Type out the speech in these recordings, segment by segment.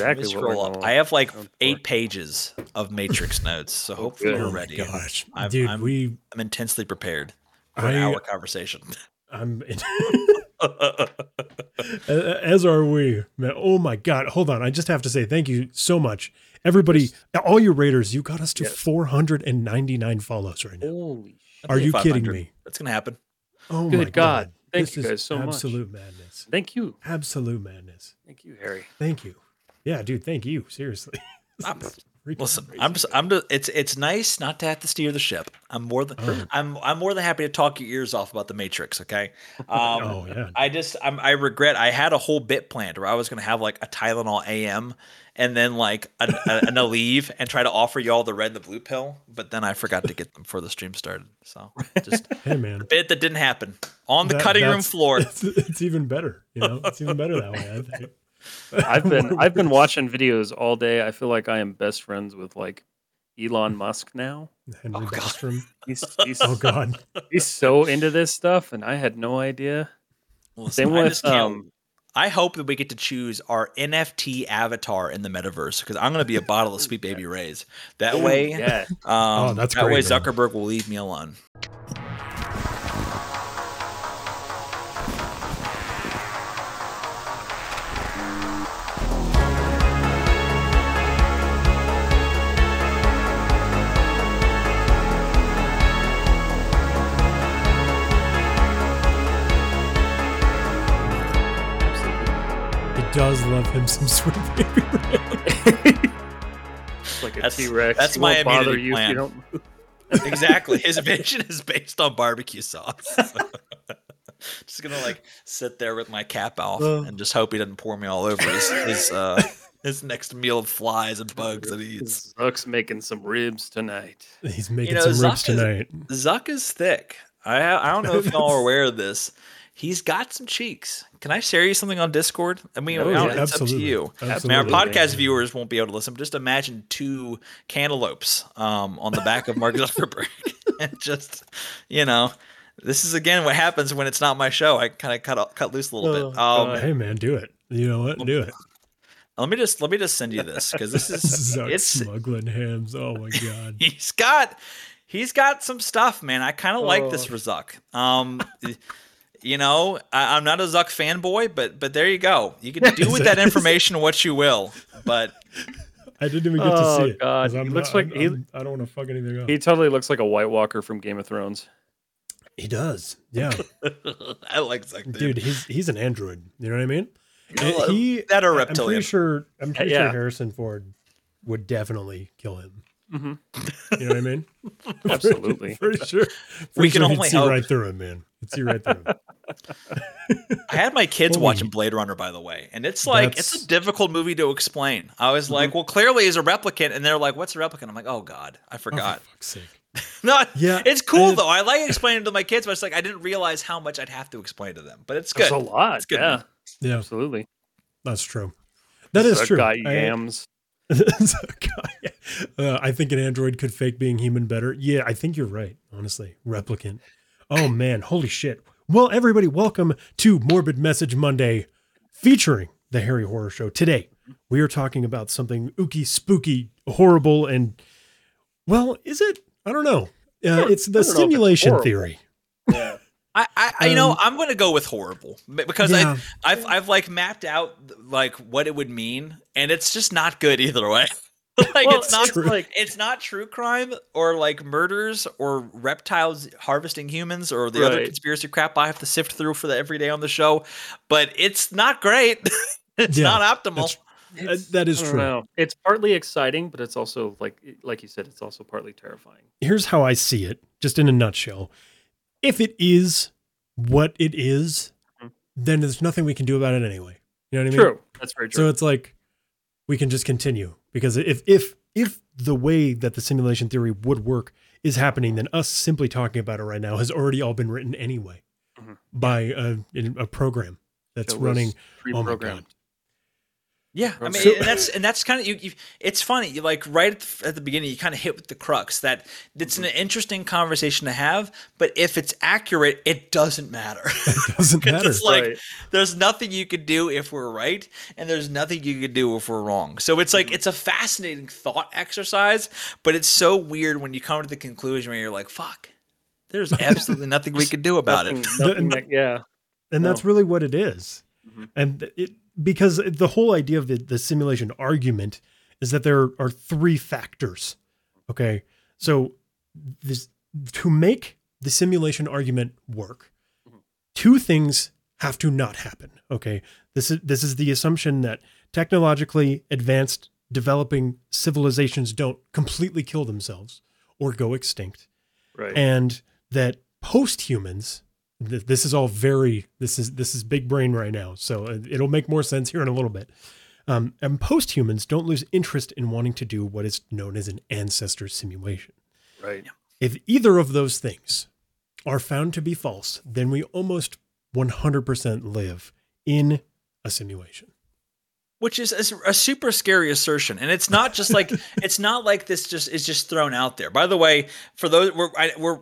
exactly what scroll up. I have like going for. eight pages of Matrix notes, so oh, hopefully good. we're oh ready. gosh, I'm- dude, I'm- we I'm intensely prepared for an I hour conversation. I'm as are we. Man, oh my god, hold on. I just have to say thank you so much, everybody, all you raiders. You got us to Yes. 499 follows right now. Holy shit. Are you kidding me? That's gonna happen. Oh Good my God. god, Thank this you is guys so much. absolute madness. Thank you. Absolute madness. Thank you, Harry. Thank you. Yeah, dude. Thank you. Seriously. I'm- Listen, crazy. I'm just, I'm just, it's it's nice not to have to steer the ship. I'm more than Oh. I'm I'm more than happy to talk your ears off about the Matrix. Okay. Um, oh yeah. I just I'm, I regret I had a whole bit planned where I was gonna have like a Tylenol AM and then like an, a, an Aleve and try to offer you all the red and the blue pill, but then I forgot to get them before the stream started. So just Hey man. a bit that didn't happen on the That- cutting room floor. It's, it's even better. You know, it's even better that way. I think. I've been I've been watching videos all day. I feel like I am best friends with like Elon Musk now. Henry Oh, God. Bostrom. He's he's, Oh God. he's so into this stuff, and I had no idea. Listen, Same I with just um. I hope that we get to choose our NFT avatar in the metaverse because I'm going to be a bottle of Sweet Baby Ray's. That way, Yeah, um, Oh, that's that way great, man. Zuckerberg will leave me alone. Does love him some sweet baby Ray. Like a That's- T Rex. that's my bother immunity you if plan. you don't move. exactly. His vision is based on barbecue sauce. just gonna like sit there with my cap off Uh. and just hope he doesn't pour me all over his his, uh, his next meal of flies and bugs that he eats. Zuck's making some ribs tonight. He's making know, some ribs is- tonight. Zuck is thick. I I don't know if y'all are aware of this. He's got some cheeks. Can I share you something on Discord? I mean, Oh, yeah. it's up to you. I mean, our podcast viewers won't be able to listen. But just imagine two cantaloupes um, on the back of Mark Zuckerberg, and just you know, this is again what happens when it's not my show. I kind of cut cut loose a little bit. Oh, Um, God. Hey man, do it. You know what? Do it. let me just let me just send you this because this is Zuck it's smuggling hams. Oh my god. he's got he's got some stuff, man. I kind of like this Oh. for Zuck. Um, you know, I, I'm not a Zuck fanboy, but but there you go. You can do with that information what you will. But I didn't even get to Oh, see it. 'cause God. He looks not- like I'm- he- I'm- I don't want to fuck anything up. He totally looks like a White Walker from Game of Thrones. He does. Yeah. I like Zuck, dude. Dude, he's he's an android. You know what I mean? And Well, he that or I'm pretty sure I'm pretty Yeah. sure Harrison Ford would definitely kill him. hmm You know what I mean? Absolutely. for sure. We pretty can sure only see hope. right through him, man. He'd see right through. I had my kids Holy- watching Blade Runner, by the way, and it's like it's a difficult movie to explain. I was like, well, clearly he's a replicant, and they're like, what's a replicant? I'm like, oh god, I Oh, forgot. for fuck's sake. no, Yeah, it's cool and- though. I like explaining to my kids, but it's like I didn't realize how much I'd have to explain to them. But it's good. There's a lot. It's good, yeah, man. Yeah, absolutely. that's true. That is Zuck true. Got I- yams. uh, I think an android could fake being human better. Yeah, I think you're right. Honestly, replicant. Oh man, holy shit. Well, everybody, welcome to Morbid Message Monday, featuring the Harry Horror Show. Today, we are talking about something ooky, spooky, horrible, and well, is it? I don't know. Uh, it's the I don't know if it's simulation theory. Yeah. I, I, you know, Um, I'm gonna go with horrible because Yeah. I, I've, I've like mapped out like what it would mean, and it's just not good either way. like Well, it's not true. like it's not true crime or like murders or reptiles harvesting humans or the other conspiracy crap I have to sift through for the every day on the show. But it's not great. it's Yeah, not optimal. that's- Uh, that is true. know. It's partly exciting, but it's also like like you said, it's also partly terrifying. here's how I see it, just in a nutshell. If it is what it is, Mhm. then there's nothing we can do about it anyway. You know what I mean? True. That's very true. So it's like we can just continue because if if if the way that the simulation theory would work is happening, then us simply talking about it right now has already all been written anyway Mhm. by a, a program that's was running. Oh my god! Yeah, I mean, So- and that's and that's kind of you, you. It's funny, you like right at the, at the beginning, you kind of hit with the crux that it's an interesting conversation to have, but if it's accurate, it doesn't matter. It doesn't matter. It's like Right. there's nothing you could do if we're right, and there's nothing you could do if we're wrong. So it's like it's a fascinating thought exercise, but it's so weird when you come to the conclusion where you're like, "Fuck." There's absolutely nothing we could do about Nothing- it. nothing yeah. and that's really what it is. Mhm. And it because the whole idea of the, the simulation argument is that there are three factors. Okay, so this to make the simulation argument work, two things have to not happen. Okay, this is this is the assumption that technologically advanced developing civilizations don't completely kill themselves or go extinct Right. and that post-humans th- this is all very this is this is big brain right now. So uh, it'll make more sense here in a little bit. Um, and post-humans don't lose interest in wanting to do what is known as an ancestor simulation. Right. if either of those things are found to be false then we almost 100% live in a simulation. Which is a, a super scary assertion. And it's not just like it's not like this just is just thrown out there. By the way for those we're, I, we're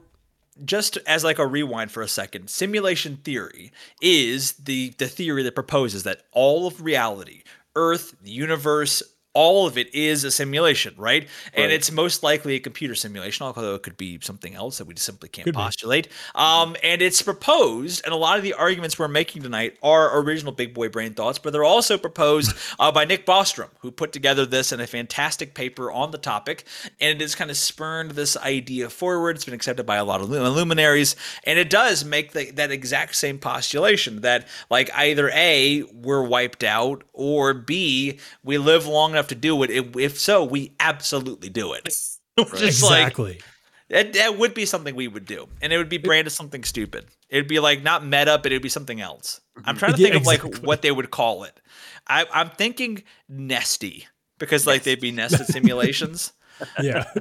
just as like a rewind for a second simulation theory is the the theory that proposes that all of reality earth the universe all of it is a simulation right, and it's most likely a computer simulation although it could be something else that we just simply can't Could postulate. Um, and it's proposed and a lot of the arguments we're making tonight are original big boy brain thoughts but they're also proposed uh, by nick bostrom who put together this in a fantastic paper on the topic and it has kind of spurned this idea forward. It's been accepted by a lot of luminaries and it does make the, that exact same postulation that like either a we're wiped out or b we live long enough to do it if, if so we absolutely do it just like exactly that, that would be something we would do, and it would be branded something stupid. It'd be like not meta, but it'd be something else. I'm mm-hmm. trying to Yeah, think of like what they would call it. I, I'm thinking nesty because like they'd be nested simulations. yeah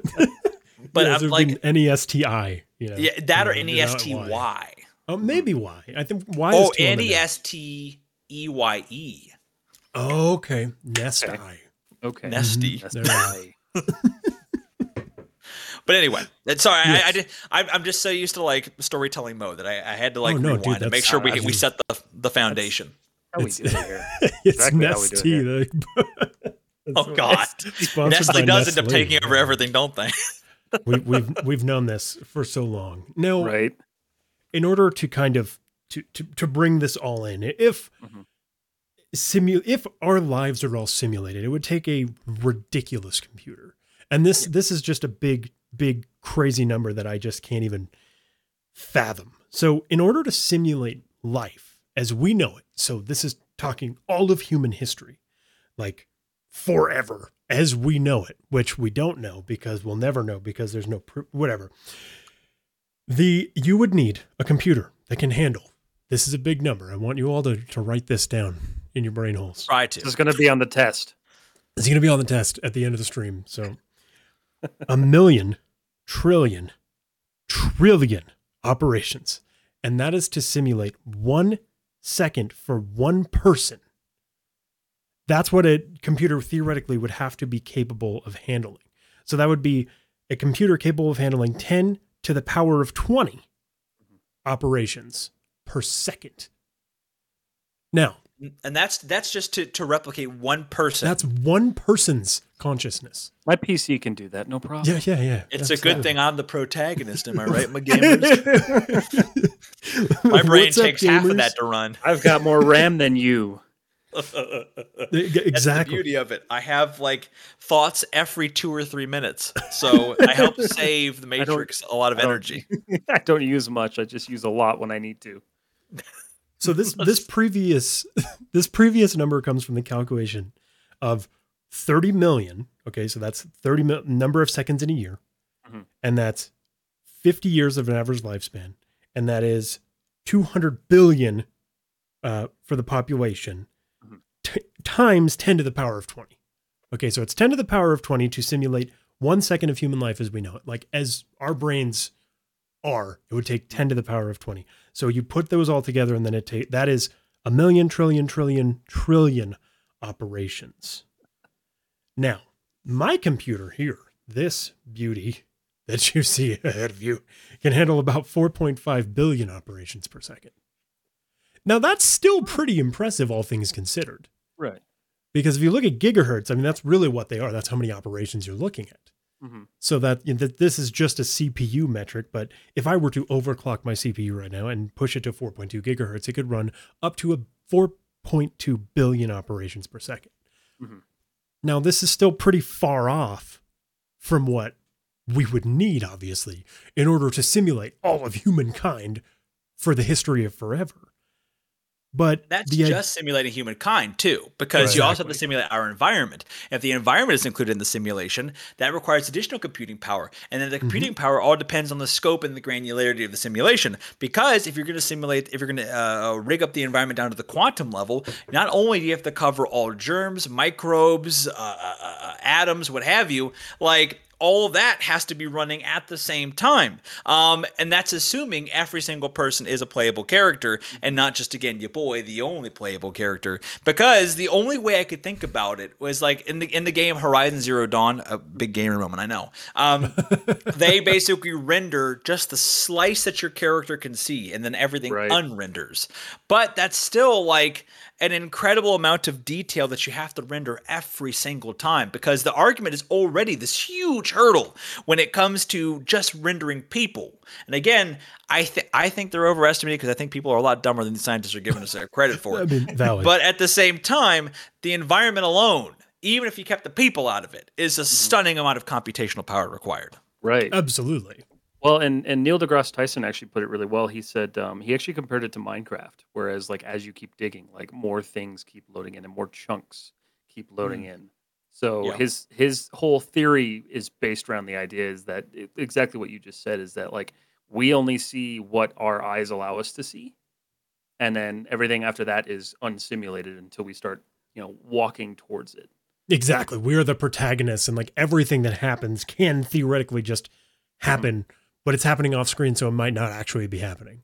But Yeah, I'm there'd like, be an nesti you know yeah, that or you know, you're not nesty Y. y. oh mm-hmm. maybe y i think y Oh, is too on the N E nose. S T E Y E. oh, okay nest Okay. Eye Okay. Nesty. That's There we why. But anyway, that's- sorry, I, I Yes. did. I'm, I'm just so used to like storytelling mode that I, I had to like Oh, no, rewind dude, and make sure we I we set the the foundation. How we It's- do it here. it's Exactly how it nesty the- Oh God, Sponsored by Nestle does end up taking over everything, don't they? we, we've we've known this for so long. Now, Right. in order to kind of to to, to bring this all in, if Mhm. Simu- if our lives are all simulated, it would take a ridiculous computer. And this this is just a big big crazy number that I just can't even fathom. So, in order to simulate life as we know it, so this is talking all of human history, like forever as we know it, which we don't know because we'll never know because there's no proof, whatever. The you would need a computer that can handle. This is a big number. I want you all to, to write this down in your brain holes. Try This is going to be on the test. It's going to be on the test at the end of the stream. So, a million, trillion, trillion operations. And that is to simulate one second for one person. That's what a computer theoretically would have to be capable of handling. So, that would be a computer capable of handling 10 to the power of 20 operations per second. Now, And that's that's just to, to replicate one person. that's one person's consciousness. My PC can do that. No problem. Yeah, yeah, yeah. it's a good thing I'm the protagonist, am I right, my gamers? My brain takes half of that to run. I've got more RAM than you. exactly. That's Exactly. the beauty of it. I have like thoughts every two or three minutes, so I help save the Matrix a lot of I energy. I don't use much. I just use a lot when I need to. So this this previous this previous number comes from the calculation of 30 million. Okay, so that's 30 mil, number of seconds in a year, Mhm. and that's 50 years of an average lifespan, and that is 200 billion uh, for the population Mhm. t- times 10 to the power of 20. Okay, so it's 10 to the power of 20 to simulate one second of human life as we know it. Like as our brains are, it would take 10 to the power of 20. So you put those all together, and then it take that is a million, trillion, trillion, trillion operations. Now, my computer here, this beauty that you see ahead of you, can handle about 4.5 billion operations per second. Now, that's still pretty impressive, all things considered. Right. Because if you look at gigahertz, I mean, that's really what they are. That's how many operations you're looking at. Hmm So that, you know, that this is just a CPU metric. But if I were to overclock my CPU right now and push it to 4.2 gigahertz, it could run up to a 4.2 billion operations per 2nd Mhm. Now, this is still pretty far off from what we would need, obviously, in order to simulate all of humankind for the history of forever. But That's the, just simulating humankind too, because Right. you also have to simulate our environment. If the environment is included in the simulation, that requires additional computing power, and then the Mm-hmm. computing power all depends on the scope and the granularity of the simulation. Because if you're going to simulate, if you're going to uh, rig up the environment down to the quantum level, not only do you have to cover all germs, microbes, uh, uh, uh, atoms, what have you, like all of that has to be running at the same time. Um, and that's assuming every single person is a playable character and not just, again, your boy, the only playable character. Because the only way I could think about it was like in the in the game Horizon Zero Dawn, a big gamer moment, I know. Um, they basically render just the slice that your character can see, and then everything Right. unrenders. But that's still like an incredible amount of detail that you have to render every single time because the argument is already this huge hurdle when it comes to just rendering people. And again, I think I think they're overestimated because I think people are a lot dumber than the scientists are giving us their credit for. I mean, valid. But at the same time, the environment alone, even if you kept the people out of it, is a mm-hmm. stunning amount of computational power required. Right. Absolutely. Well, and and Neil deGrasse Tyson actually put it really well. He said um, he actually compared it to Minecraft, whereas like as you keep digging, like more things keep loading in and more chunks keep loading in. So Yeah. his his whole theory is based around the idea is that it, exactly what you just said is that like we only see what our eyes allow us to see, and then everything after that is unsimulated until we start you know walking towards it. Exactly. We are the protagonists, and like everything that happens can theoretically just happen, but it's happening off screen, so it might not actually be happening.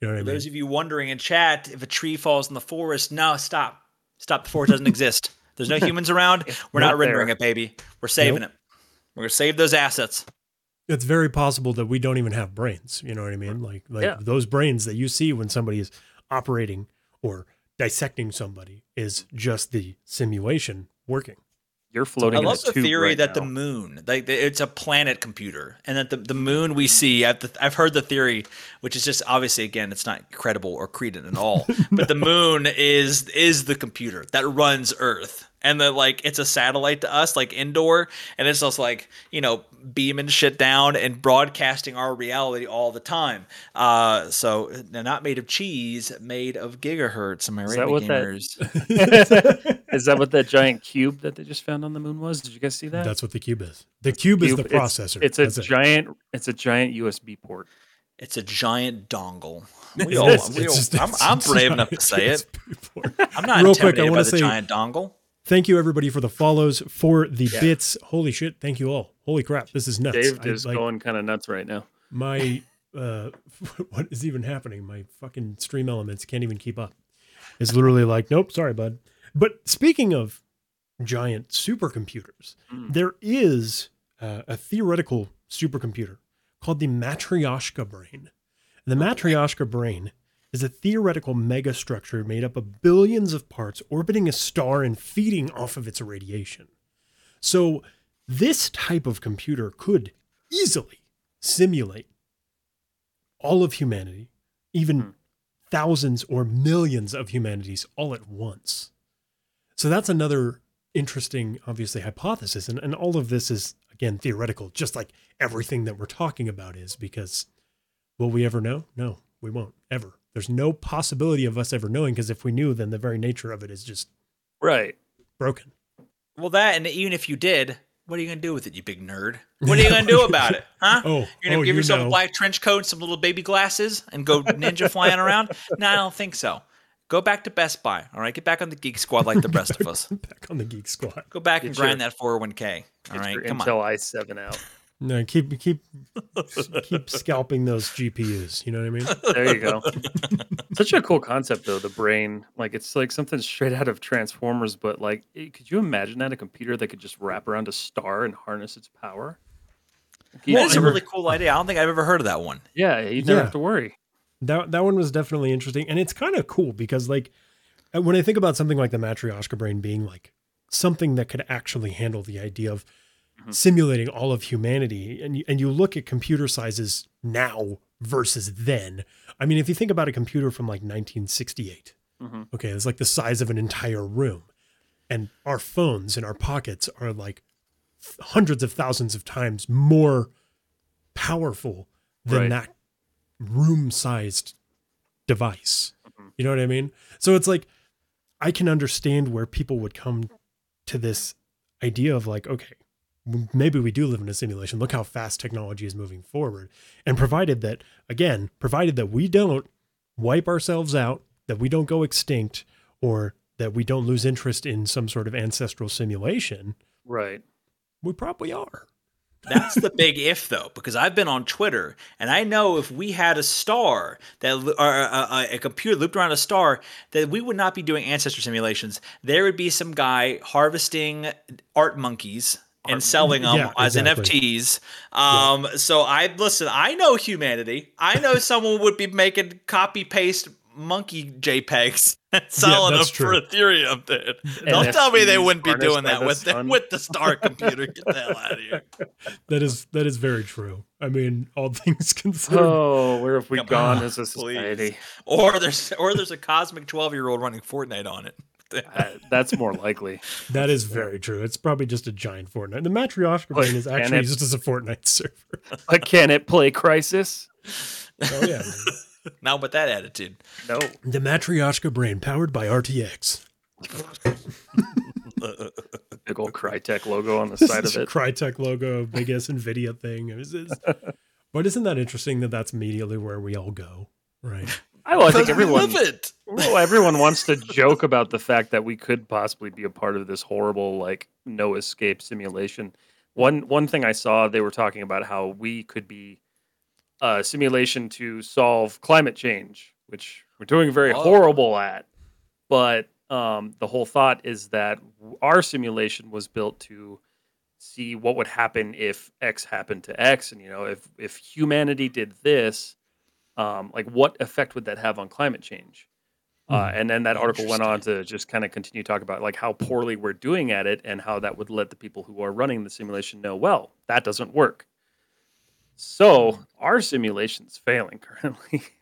You know what I mean? those of you wondering in chat, if a tree falls in the forest, no, stop. Stop. The forest doesn't exist. There's no humans around. We're not, not rendering there. it, baby. We're saving it. We're going to save those assets. it's very possible that we don't even have brains. You know what I mean? Like like Yeah. those brains that you see when somebody is operating or dissecting somebody is just the simulation working. You're floating. I love the theory right that the moon, like it's a planet computer, and that the, the moon we see. I've, I've heard the theory, which is just obviously again, it's not credible or credent at all. but the moon is is the computer that runs Earth, and that like it's a satellite to us, like indoor, and it's just like you know beaming shit down and broadcasting our reality all the time. Uh, so they're not made of cheese, made of gigahertz. Am I right, that what that- gamers? Is that what that giant cube that they just found on the moon was? Did you guys see that? That's what the cube is. The cube, is the Cube, it's- processor. It's, a That's it. giant. It's a giant USB port. It's a giant dongle. We all, is. we all- just- I'm, I'm brave enough to say it. I'm not Real quick, I intimidated wanna by the say- giant dongle. Thank you everybody for the follows, for the Yeah. bits. Holy shit! Thank you all. Holy crap! This is nuts. Dave I- is like, going kind of nuts right now. my uh what is even happening my fucking stream elements can't even keep up it's literally like nope sorry bud but speaking of giant supercomputers Mm. there is uh, a theoretical supercomputer called the matryoshka brain and the matryoshka brain is a theoretical megastructure made up of billions of parts orbiting a star and feeding off of its radiation so this type of computer could easily simulate all of humanity, even Hmm. thousands or millions of humanities all at once. So that's another interesting, obviously, hypothesis. And, and all of this is, again, theoretical, just like everything that we're talking about is, because will we ever know? No, we won't ever. There's no possibility of us ever knowing, because if we knew, then the very nature of it is just Right. broken. Well, that and even if you did, what are you gonna do with it, you big nerd? What are you gonna do about it, huh? Oh, You're gonna oh, give you yourself know. a black trench coat and some little baby glasses and go ninja flying around? No, I don't think so. Go back to Best Buy. All right, get back on the Geek Squad like the rest of us. Back on the Geek Squad. Go back and Get grind that 401k. All Get right, your come Intel on. i7 out. No, keep keep keep scalping those GPUs. You know what I mean? There you go. Such a cool concept, though. The brain, like it's like something straight out of Transformers. But like, eh, could you imagine that a computer that could just wrap around a star and harness its power? Like, you That is a really cool idea. I don't think I've ever heard of that one. yeah, you never Yeah. have to worry. That that one was definitely interesting, and it's kind of cool because like uh, when I think about something like the Matryoshka brain being like something that could actually handle the idea of Mhm. simulating all of humanity, and you, and you look at computer sizes now versus then. I mean, if you think about a computer from like 1968, Mhm. okay, it's like the size of an entire room, and our phones in our pockets are like hundreds of thousands of times more powerful than Right. that room sized device. Mhm. You know what I mean? So it's like I can understand where people would come to this idea of like, okay, maybe we do live in a simulation. Look how fast technology is moving forward. And provided that, again, provided that we don't wipe ourselves out, that we don't go extinct, or that we don't lose interest in some sort of ancestral simulation, Right. we probably are. That's the big if, though, because I've been on Twitter and I know if we had a star that or a, a, a computer looped around a star, that we would not be doing ancestor simulations. There would be some guy harvesting art monkeys and Art- selling them Yeah, as exactly. NFTs. Um, so I listen. I know humanity. I know someone would be making copy paste monkey JPEGs and selling them that's for true. Ethereum. Dude. Don't tell me they wouldn't be doing that the with the, with the star computer. Get the hell out of here. That is that is very true. I mean, all things considered. Oh, where have we Come gone on, as a please. society? Or there's or there's a cosmic twelve year old running Fortnite on it. Uh, that's more likely. That is very true. It's probably just a giant Fortnite. The Matryoshka brain is actually it- just as a Fortnite server. But can it play Crysis? Oh yeah. Not with that attitude. No. the Matryoshka brain powered by RTX. Big old Crytek logo on the This side is of a it. Crytek logo, big ass Nvidia thing. It's- it's- but isn't that interesting that that's immediately where we all go, right? I, well, I think everyone, love it. well, everyone wants to joke about the fact that we could possibly be a part of this horrible, like, no escape simulation. One one thing I saw, they were talking about how we could be a simulation to solve climate change, which we're doing very Whoa. horrible at. But um, the whole thought is that our simulation was built to see what would happen if X happened to X, and you know, if if humanity did this, um, like what effect would that have on climate change? Uh, Hmm. and then that article went on to just kind of continue to talk about like how poorly we're doing at it and how that would let the people who are running the simulation know, well, that doesn't work. So our simulation's failing currently.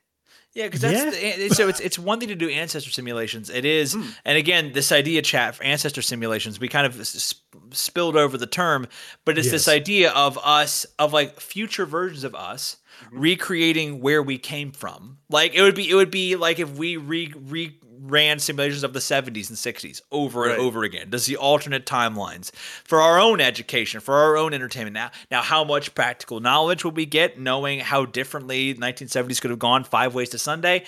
Yeah, because that's Yeah. the, so it's it's one thing to do ancestor simulations. It is, Hmm. and again, this idea chat for ancestor simulations, we kind of s- spilled over the term, but it's this idea of us of like future versions of us Mhm. recreating where we came from. Like it would be it would be like if we re re ran simulations of the 70s and 60s over and Right. over again. Does the alternate timelines for our own education, for our own entertainment. Now, now how much practical knowledge will we get knowing how differently 1970s could have gone five ways to Sunday?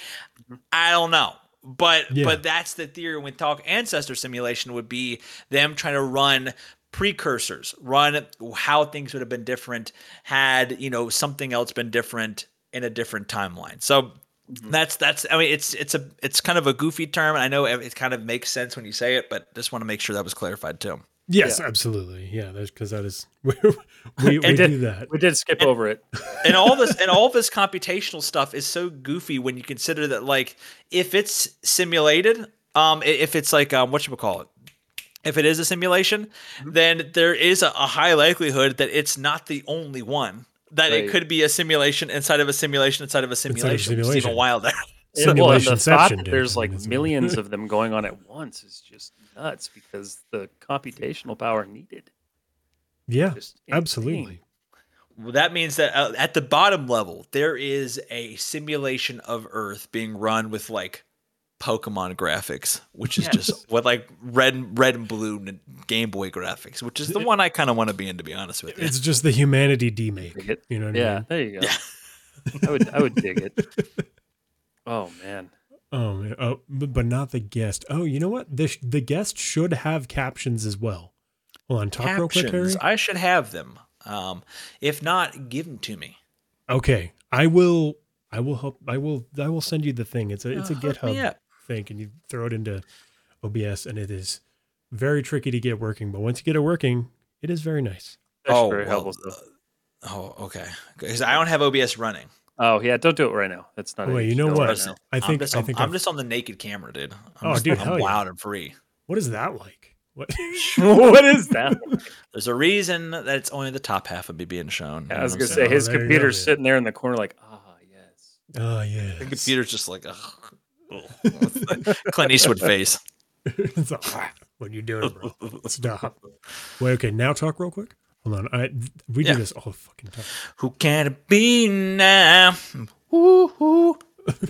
Mm-hmm. I don't know. But Yeah. but that's the theory when we talk ancestor simulation would be them trying to run precursors, run how things would have been different had, you know, something else been different in a different timeline. So Mhm. that's that's I mean it's it's a it's kind of a goofy term and I know it kind of makes sense when you say it, but just want to make sure that was clarified too. Yes, Yeah. absolutely. Yeah, because that is we, we, we did- do that. We did skip over it. and all this and all this computational stuff is so goofy when you consider that like if it's simulated um if it's like um what you call it if it is a simulation Mm-hmm. then there is a, a high likelihood that it's not the only one that it could be a simulation inside of a simulation inside of a simulation, It's even simulation. wilder Yeah, well, the thought that there's like millions of them going on at once is just nuts because the computational power needed. Yeah, Just absolutely. well, that means that uh, at the bottom level there is a simulation of earth being run with like Pokemon graphics, which is Yes. just what like red, and red and blue Game Boy graphics, which is the one I kind of want to be in, to be honest with you. It's just the humanity demake. Dig it. You know what I Yeah, mean? there you go. Yeah. I would I would dig it. Oh man. Oh, man. oh, but, but not the guest. Oh, you know what? The the guest should have captions as well. Hold on, talk real quick, Harry. I should have them. Um, if not, give them to me. Okay, I will. I will help. I will. I will send you the thing. It's a. It's a Uh, hook me GitHub up. thing, and you throw it into OBS, and it is very tricky to get working. But once you get it working, it is very nice. That's oh, very well, helpful stuff. Oh, okay. Because I don't have OBS running. Oh yeah, don't do it right now. That's not. Oh, a wait, you know what? right. I think. I'm just, I on, think. I'm I've- just on the naked camera, dude. I'm Oh, just, dude, I'm hell yeah. wild and free. What is that like? What? what is that? There's a reason that it's only the top half of me being shown. I was gonna say I'm Oh, his there you go, computer's sitting there in the corner, like, ah, yes. oh yeah. The computer's just like, ugh. Ugh. Clint Eastwood face. Like, "Ah, what are you doing, bro? Stop. Wait. Okay. Now talk real quick. Hold on. I we Yeah. do this all the fucking time. Who can it be now? Woo-hoo.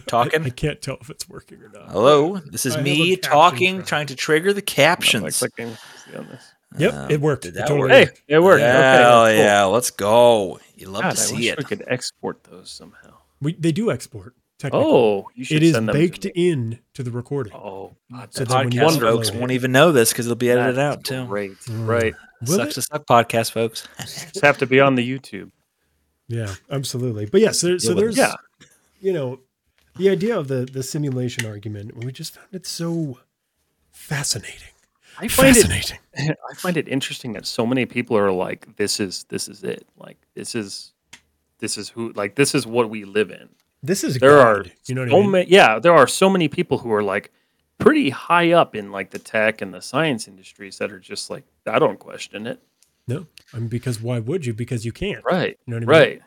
Talking. I Talking. can't tell if it's working or not. Hello, this is I me talking, trying. trying to trigger the Like captions. clicking see on this. Yep, Um, it worked. did It that totally work? Hey, worked. it worked. okay, Hell that's cool. yeah, let's go. You love God, to I see wish it. we could export those somehow. We, they do export. Technically. Oh, you should it is send them baked me. in to the recording. Oh, God, So that's that when Podcast folks it- won't even know this because it'll be edited that's out too. Great, Mm. right. Will Sucks it? to suck podcast folks. Just have to be on the YouTube. Yeah, absolutely. But yes, there, so Yeah, but- there's Yeah, you know the idea of the the simulation argument. We just found it so fascinating. I find it. Fascinating. I find it interesting that so many people are like, "This is this is it. Like this is this is who. Like this is what we live in." This is There God, are you know what so I mean? many. Yeah, there are so many people who are like pretty high up in like the tech and the science industries that are just like, I don't question it. No, I mean because why would you? Because you can't. Right. You know what I mean? Right.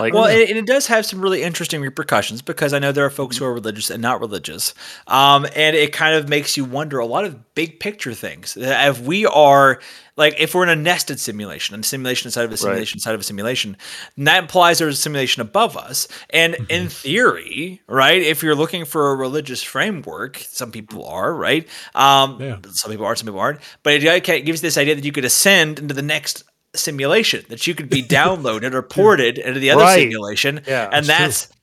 Like Well, and, and it does have some really interesting repercussions because I know there are folks who are religious and not religious, um, and it kind of makes you wonder a lot of big picture things. If we are like, if we're in a nested simulation, a simulation inside of a simulation inside of a simulation, and that implies there's a simulation above us. And in theory, right, if you're looking for a religious framework, some people are, right? Um, Yeah. Some people are, some people aren't. But it gives this idea that you could ascend into the next simulation, that you could be downloaded or ported into the other Right. simulation. Yeah, and that's that's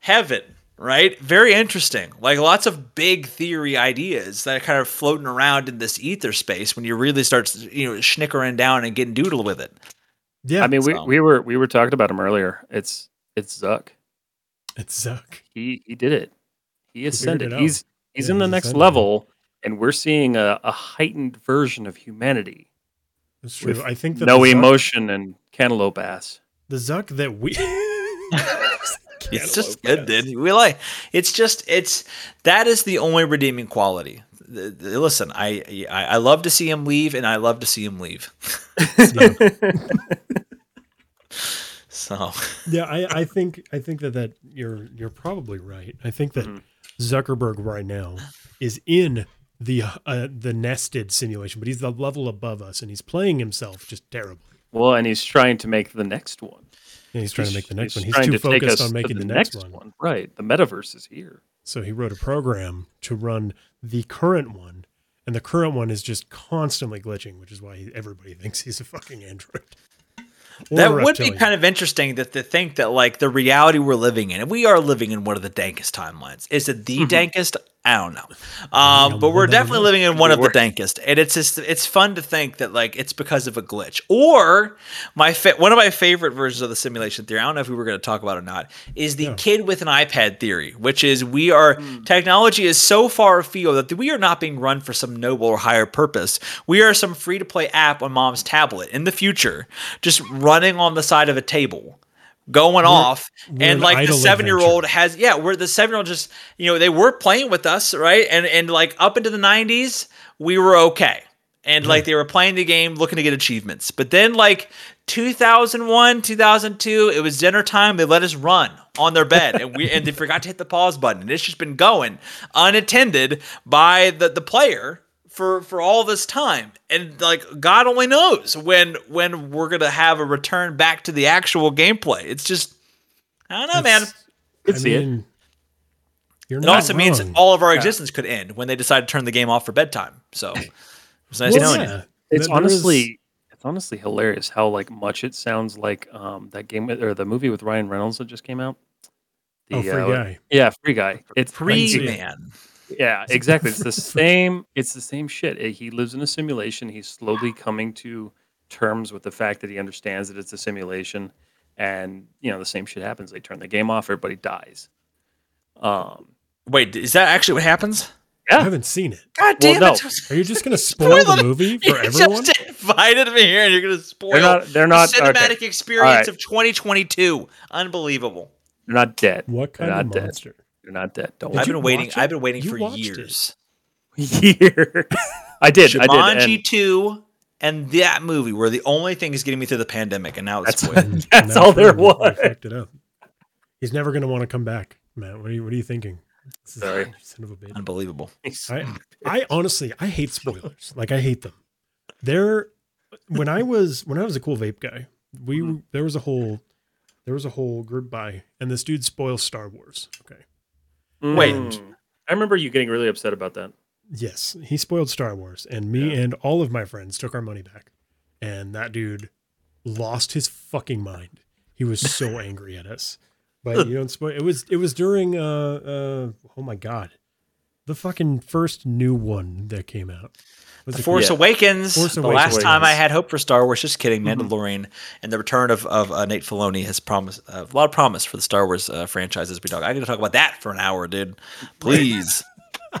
heaven, right? Very interesting. Like lots of big theory ideas that are kind of floating around in this ether space when you really start, you know, schnickering down and getting doodle with it. Yeah. I mean, we, so- we were we were talking about him earlier. It's it's Zuck. it's Zuck. He he did it. He ascended. it he's he's Yeah, in the he's next ascended. level, and we're seeing a, a heightened version of humanity. That's true. with I think that no the Zuck, emotion and cantaloupe ass. the Zuck that we. It's just Cantaloupe good, ass. dude. We like. It's just it's that is the only redeeming quality. The- the- Listen, I, I I love to see him leave, and I love to see him leave. So Yeah, I, I think I think that that you're you're probably right. I think that Mhm. Zuckerberg right now is in the uh, the nested simulation, but he's the level above us, and he's playing himself just terribly. Well, and he's trying to make the next one. And he's trying to make the next one. He's too to focused on making the, next, one. Right. The metaverse is here. So he wrote a program to run the current one, and the current one is just constantly glitching, which is why he, everybody thinks he's a fucking android. Or that would be kind of interesting that to think that like the reality we're living in, and we are living in one of the dankest timelines. Is it the dankest? I don't know. Um, but we'll we're definitely living in one of the dankest, and it's just it's fun to think that like it's because of a glitch. Or my fa- one of my favorite versions of the simulation theory. I don't know if we were going to talk about it or not. Is the Yeah. kid with an iPad theory, which is we are Hmm. technology is so far afield that we are not being run for some noble or higher purpose. We are some free to play app on mom's tablet in the future, just running on the side of a table. Going off, we're and an like the seven year old has, yeah, where the seven year old just, you know, they were playing with us, right? And and like up into the nineties, we were okay, and like they were playing the game, looking to get achievements. But then like 2001, 2002, it was dinner time. They let us run on their bed, and we and they forgot to hit the pause button. And it's just been going unattended by the the player for for all this time and like god only knows when when we're gonna have a return back to the actual gameplay it's just i don't know man It's- Could I see it. mean, You're it not also means wrong. all of our Yeah. existence could end when they decide to turn the game off for bedtime so it's nice Well, knowing yeah. you It's There is- honestly it's honestly hilarious how like much it sounds like um that game or the movie with Ryan Reynolds that just came out. The, oh, free uh, guy. Yeah, free guy. It's free see it. man Yeah, exactly. It's the same. It's the same shit. He lives in a simulation. He's slowly coming to terms with the fact that he understands that it's a simulation, and you know the same shit happens. They turn the game off, everybody dies. Um, Wait, is that actually what happens? Yeah, I haven't seen it. God Well, damn no. it! Are you just going to spoil the Spoil movie for You everyone? just invited me here, and you're gonna spoil they're not. They're not. the okay. cinematic experience Alright. of 2022. Unbelievable. They're not dead. What They're kind not of dead. monster? They're not dead. Don't I've been waiting. I've been waiting You for years. years. I did. I Jumanji did. And 2 and that movie were the only things getting me through the pandemic, and now it's that's spoiled. that's Now all there was. fucked it up. He's never going to want to come back, Matt. What are you, what are you thinking? This is- Sorry. Son of a bitch. Unbelievable. I, I honestly, I hate spoilers. Like I hate them. There, when I was when I was a cool vape guy, we Mm-hmm. there was a whole there was a whole group buy, and this dude spoils Star Wars. Okay, Wait. Mm. I remember you getting really upset about that. yes, he spoiled Star Wars, and me Yeah. and all of my friends took our money back, and that dude lost his fucking mind. He was so angry at us. But you don't spoil. It was it was during uh uh oh my god, the fucking first new one that came out. Was The Force Yeah. Awakens. Force the last Awakens. time I had hope for Star Wars. Just kidding. Mhm. Mandalorian and the return of, of uh, Dave Filoni has promised uh, a lot of promise for the Star Wars uh, franchises. We talk. I got to talk about that for an hour, dude. Please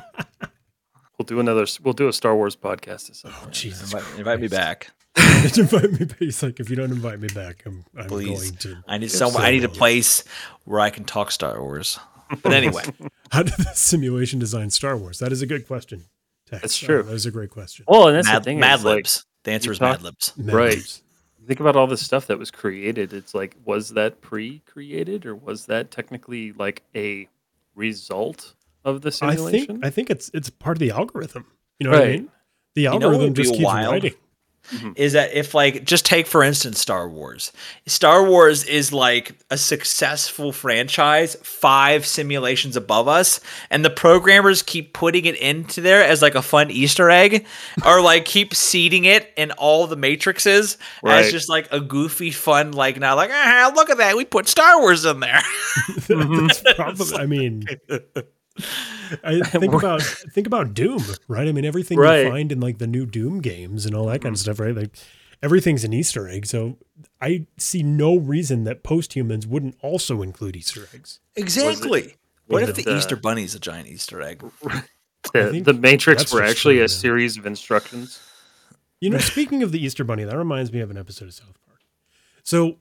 We'll do another. We'll do a Star Wars podcast at some Oh. Jesus invite, invite me back. invite me back. He's like, if you don't invite me back, I'm, I'm Please. going to. I need Yes, some. I need a place where I can talk Star Wars. But anyway, How did the simulation design Star Wars? That is a good question. Tex. That's uh, true. Oh, was a great question. Well, and that's Mad, the thing. Mad is, like, Libs. the answer is talk- Mad Libs. Right. Members. think about all the stuff that was created. It's like, was that pre-created or was that technically like a result of the I simulation? think I think it's it's part of the algorithm. You know what I mean? The algorithm would be just keeps wild? writing. Is that if like just take for instance Star Wars. Star Wars is like a successful franchise, five simulations above us, and the programmers keep putting it into there as like a fun Easter egg, or like keep seeding it in all the matrices as just like a goofy fun like now like ah look at that we put Star Wars in there. That's probably. I mean, I think about think about Doom, right? I mean, everything Right. you find in like the new Doom games and all that kind of mm-hmm. stuff, right? Like everything's an Easter egg. So I see no reason that posthumans wouldn't also include Easter eggs. exactly. What was if the the- Easter uh, Bunny is a giant Easter egg? The, the Matrix were actually true, a yeah. series of instructions. You know, speaking of the Easter Bunny, that reminds me of an episode of South Park. So,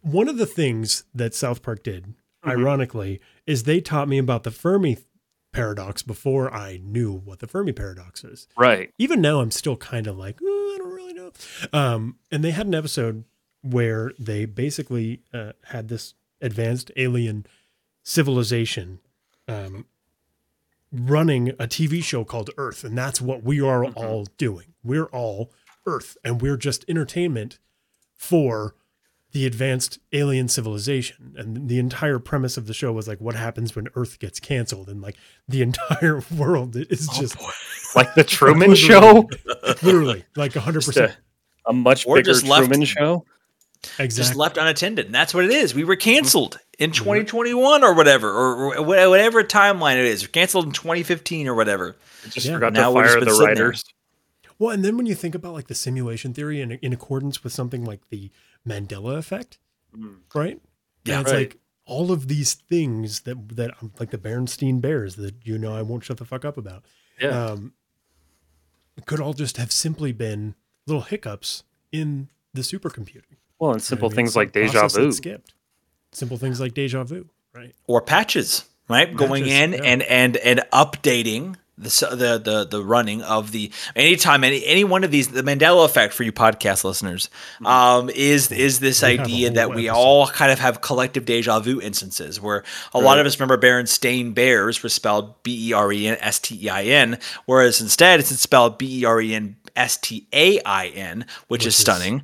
one of the things that South Park did, ironically, is they taught me about the Fermi paradox before I knew what the Fermi paradox is. Right. Even now, I'm still kind of like, "Oh, I don't really know. Um, and they had an episode where they basically uh, had this advanced alien civilization um, running a TV show called Earth, and that's what we are all doing. We're all Earth, and we're just entertainment for the advanced alien civilization. And the entire premise of the show was like, what happens when Earth gets canceled, and like the entire world is oh, just Like the Truman Literally. Show. literally like 100% a, a much Or bigger just left- Truman Show. just left unattended. And that's what it is. We were canceled in mm-hmm. 2021 or whatever, or, or whatever timeline it is. we're Canceled in 2015 or whatever. Just Yeah. forgot Now to we've just fire the sitting there. writers. Well, and then when you think about like the simulation theory in, in accordance with something like the Mandela effect, Mm. right? Yeah, and it's right. like all of these things that that um, like the Bernstein Bears that you know I won't shut the fuck up about. Yeah. Um, could all just have simply been little hiccups in the supercomputing. well, and You know simple I mean? things like deja vu. skipped. Simple things like deja vu, right? Or patches, right? Going in yeah. and and and updating the the the the running of the anytime any any one of these the Mandela effect for you podcast listeners um is is this We idea that we episode. all kind of have collective deja vu instances where a lot of us remember Berenstain Bears was spelled B E R E N S T E I N whereas instead it's spelled B E R E N S T A I N which, Which is is stunning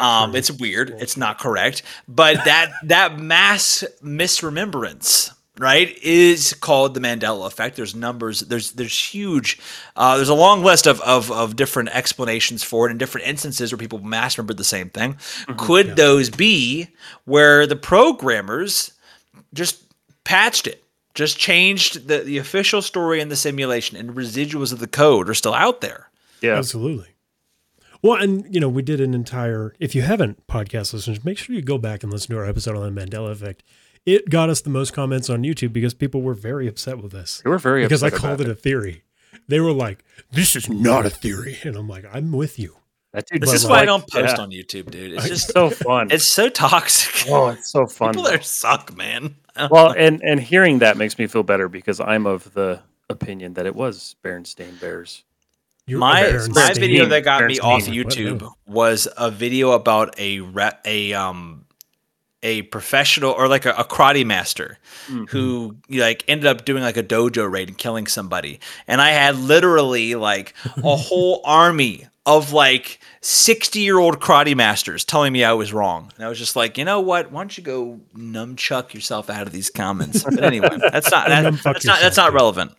um it's weird. It's not correct. But that that mass misremembrance right is called the mandela effect there's numbers there's there's huge uh, there's a long list of, of of different explanations for it and different instances where people mass remember the same thing could those be where the programmers just patched it just changed the, the official story in the simulation and residuals of the code are still out there Yeah. Absolutely. Well, and you know, we did an entire. If you haven't podcast listeners, make sure you go back and listen to our episode on the Mandela effect. It got us the most comments on YouTube because people were very upset with us They were very because I called about it a theory. They were like, "This is not a theory," and I'm like, "I'm with you." That dude This But is like- why I don't post yeah. on YouTube, dude. It's just so fun. it's so toxic. oh, it's so fun. People though. there suck, man. well, and and hearing that makes me feel better because I'm of the opinion that it was Berenstain Bears. You're my a my video that got me Berenstain. off What YouTube now? was a video about a re- a um a professional or like a, a karate master Mhm. who like ended up doing like a dojo raid and killing somebody. And i had literally like a whole army of like 60 year old karate masters telling me i was wrong. And i was just like you know what? Why don't you go nunchuck yourself out of these comments? But anyway that's not that, that's not that's not relevant.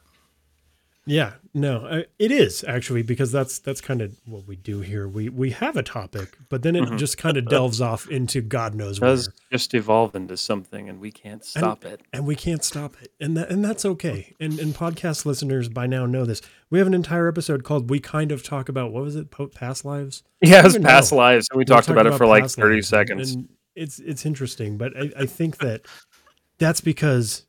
Yeah, no, uh, it is actually because that's that's kind of what we do here. We we have a topic, but then it Mhm. just kind of delves off into God knows It where, just evolve into something, and we can't stop it. and we can't stop it, and that and that's okay. And and podcast listeners by now know this. We have an entire episode called "We Kind of Talk About" what was it? Po- Past lives. Yeah, it was past know. lives, and we We talked about it for like thirty lives, and- seconds. and it's it's interesting, but I, I think that that's because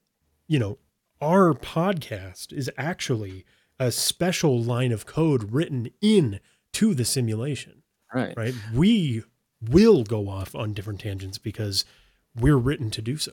you know our podcast is actually a special line of code written in to the simulation, right. right? We will go off on different tangents because we're written to do so.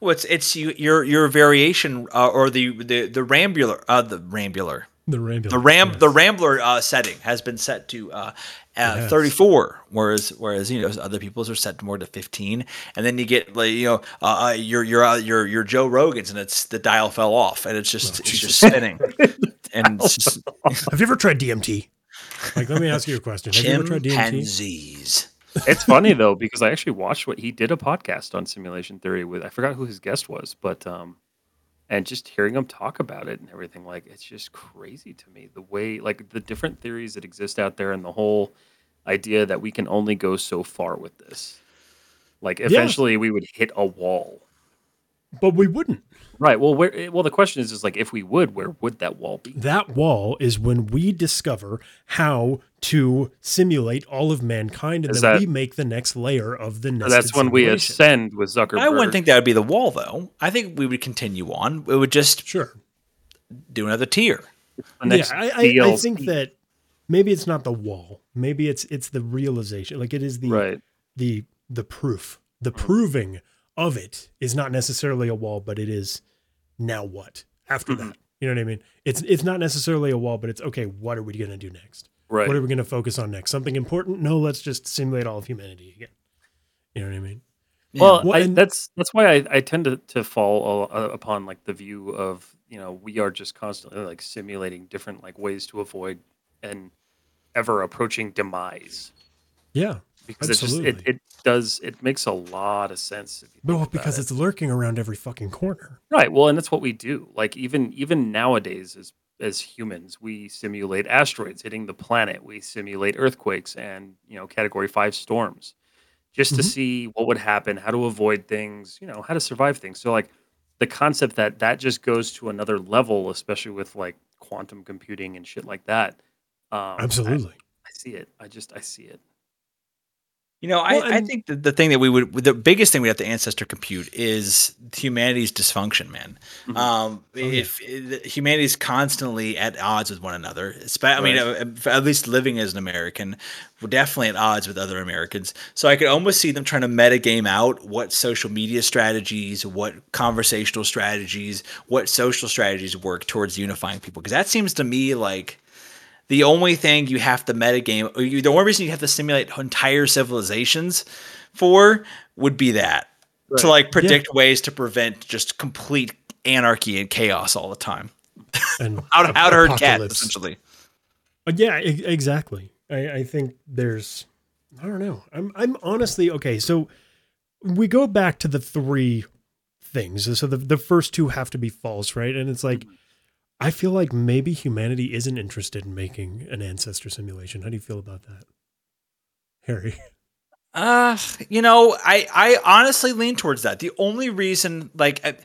Well, it's it's you, your your variation uh, or the the the rambler uh, the rambler The rambler. the ram yes. the rambler uh, setting has been set to uh, uh, has. 34 whereas whereas you know other people's are set more to 15 and then you get like you know uh, uh, your your uh, your your Joe Rogan's and it's the dial fell off and it's just Oh, it's just spinning and it's just Have you ever tried DMT? Like, let me ask you a question. Have you ever tried DMT? chimpanzees. it's funny though because I actually watched what he did a podcast on simulation theory with. I forgot who his guest was, but um, and just hearing them talk about it and everything, like it's just crazy to me the way like the different theories that exist out there and the whole idea that we can only go so far with this. Like eventually we would hit a wall. But we wouldn't. Right. Well, where? eh, Well, the question is, is like, if we would, where would that wall be? That wall is when we discover how to simulate all of mankind, and Is then that- we make the next layer of the nested That's when we ascend with Zuckerberg. I wouldn't think that would be the wall though. I think we would continue on. It would just Sure. do another tier. yeah, I, I, I think that maybe it's not the wall. Maybe it's it's the realization. Like it is the right. the the proof. The Mm-hmm. proving of it is not necessarily a wall, but it is now what after Mhm. that. You know what I mean? It's it's not necessarily a wall, but it's okay. What are we going to do next? Right. What are we going to focus on next? Something important? No, let's just simulate all of humanity again. You know what I mean? Well, Well, I, and- that's that's why I, I tend to, to fall uh, upon like the view of you know we are just constantly like simulating different like ways to avoid an ever approaching demise Yeah. Because it just it, Absolutely. it does it makes a lot of sense if you think well, because it. it's lurking around every fucking corner. right well and that's what we do like even even nowadays as as humans we simulate asteroids hitting the planet we simulate earthquakes and you know category 5 storms just to Mhm. see what would happen how to avoid things you know how to survive things so like the concept that that just goes to another level especially with like quantum computing and shit like that um, I- Absolutely. I, see it i just i see it You know, Well, I, I think the, the thing that we would, the biggest thing we have to ancestor compute is humanity's dysfunction, man. Mhm. Um, yeah. if if humanity's constantly at odds with one another, I mean, Right. uh, at least living as an American, we're definitely at odds with other Americans. So I could almost see them trying to metagame out what social media strategies, what conversational strategies, what social strategies work towards unifying people. Because that seems to me like the only thing you have to metagame, or you, the only reason you have to simulate entire civilizations for would be that to like predict ways to prevent just complete anarchy and chaos all the time. And How to, how herd cats, essentially. Uh, yeah, e- exactly. I, I think there's, I don't know. I'm, I'm honestly okay. So we go back to the three things. So the the first two have to be false, right? And it's like, I feel like maybe humanity isn't interested in making an ancestor simulation. How do you feel about that, Harry? Uh, you know, I I honestly lean towards that. The only reason, like, I,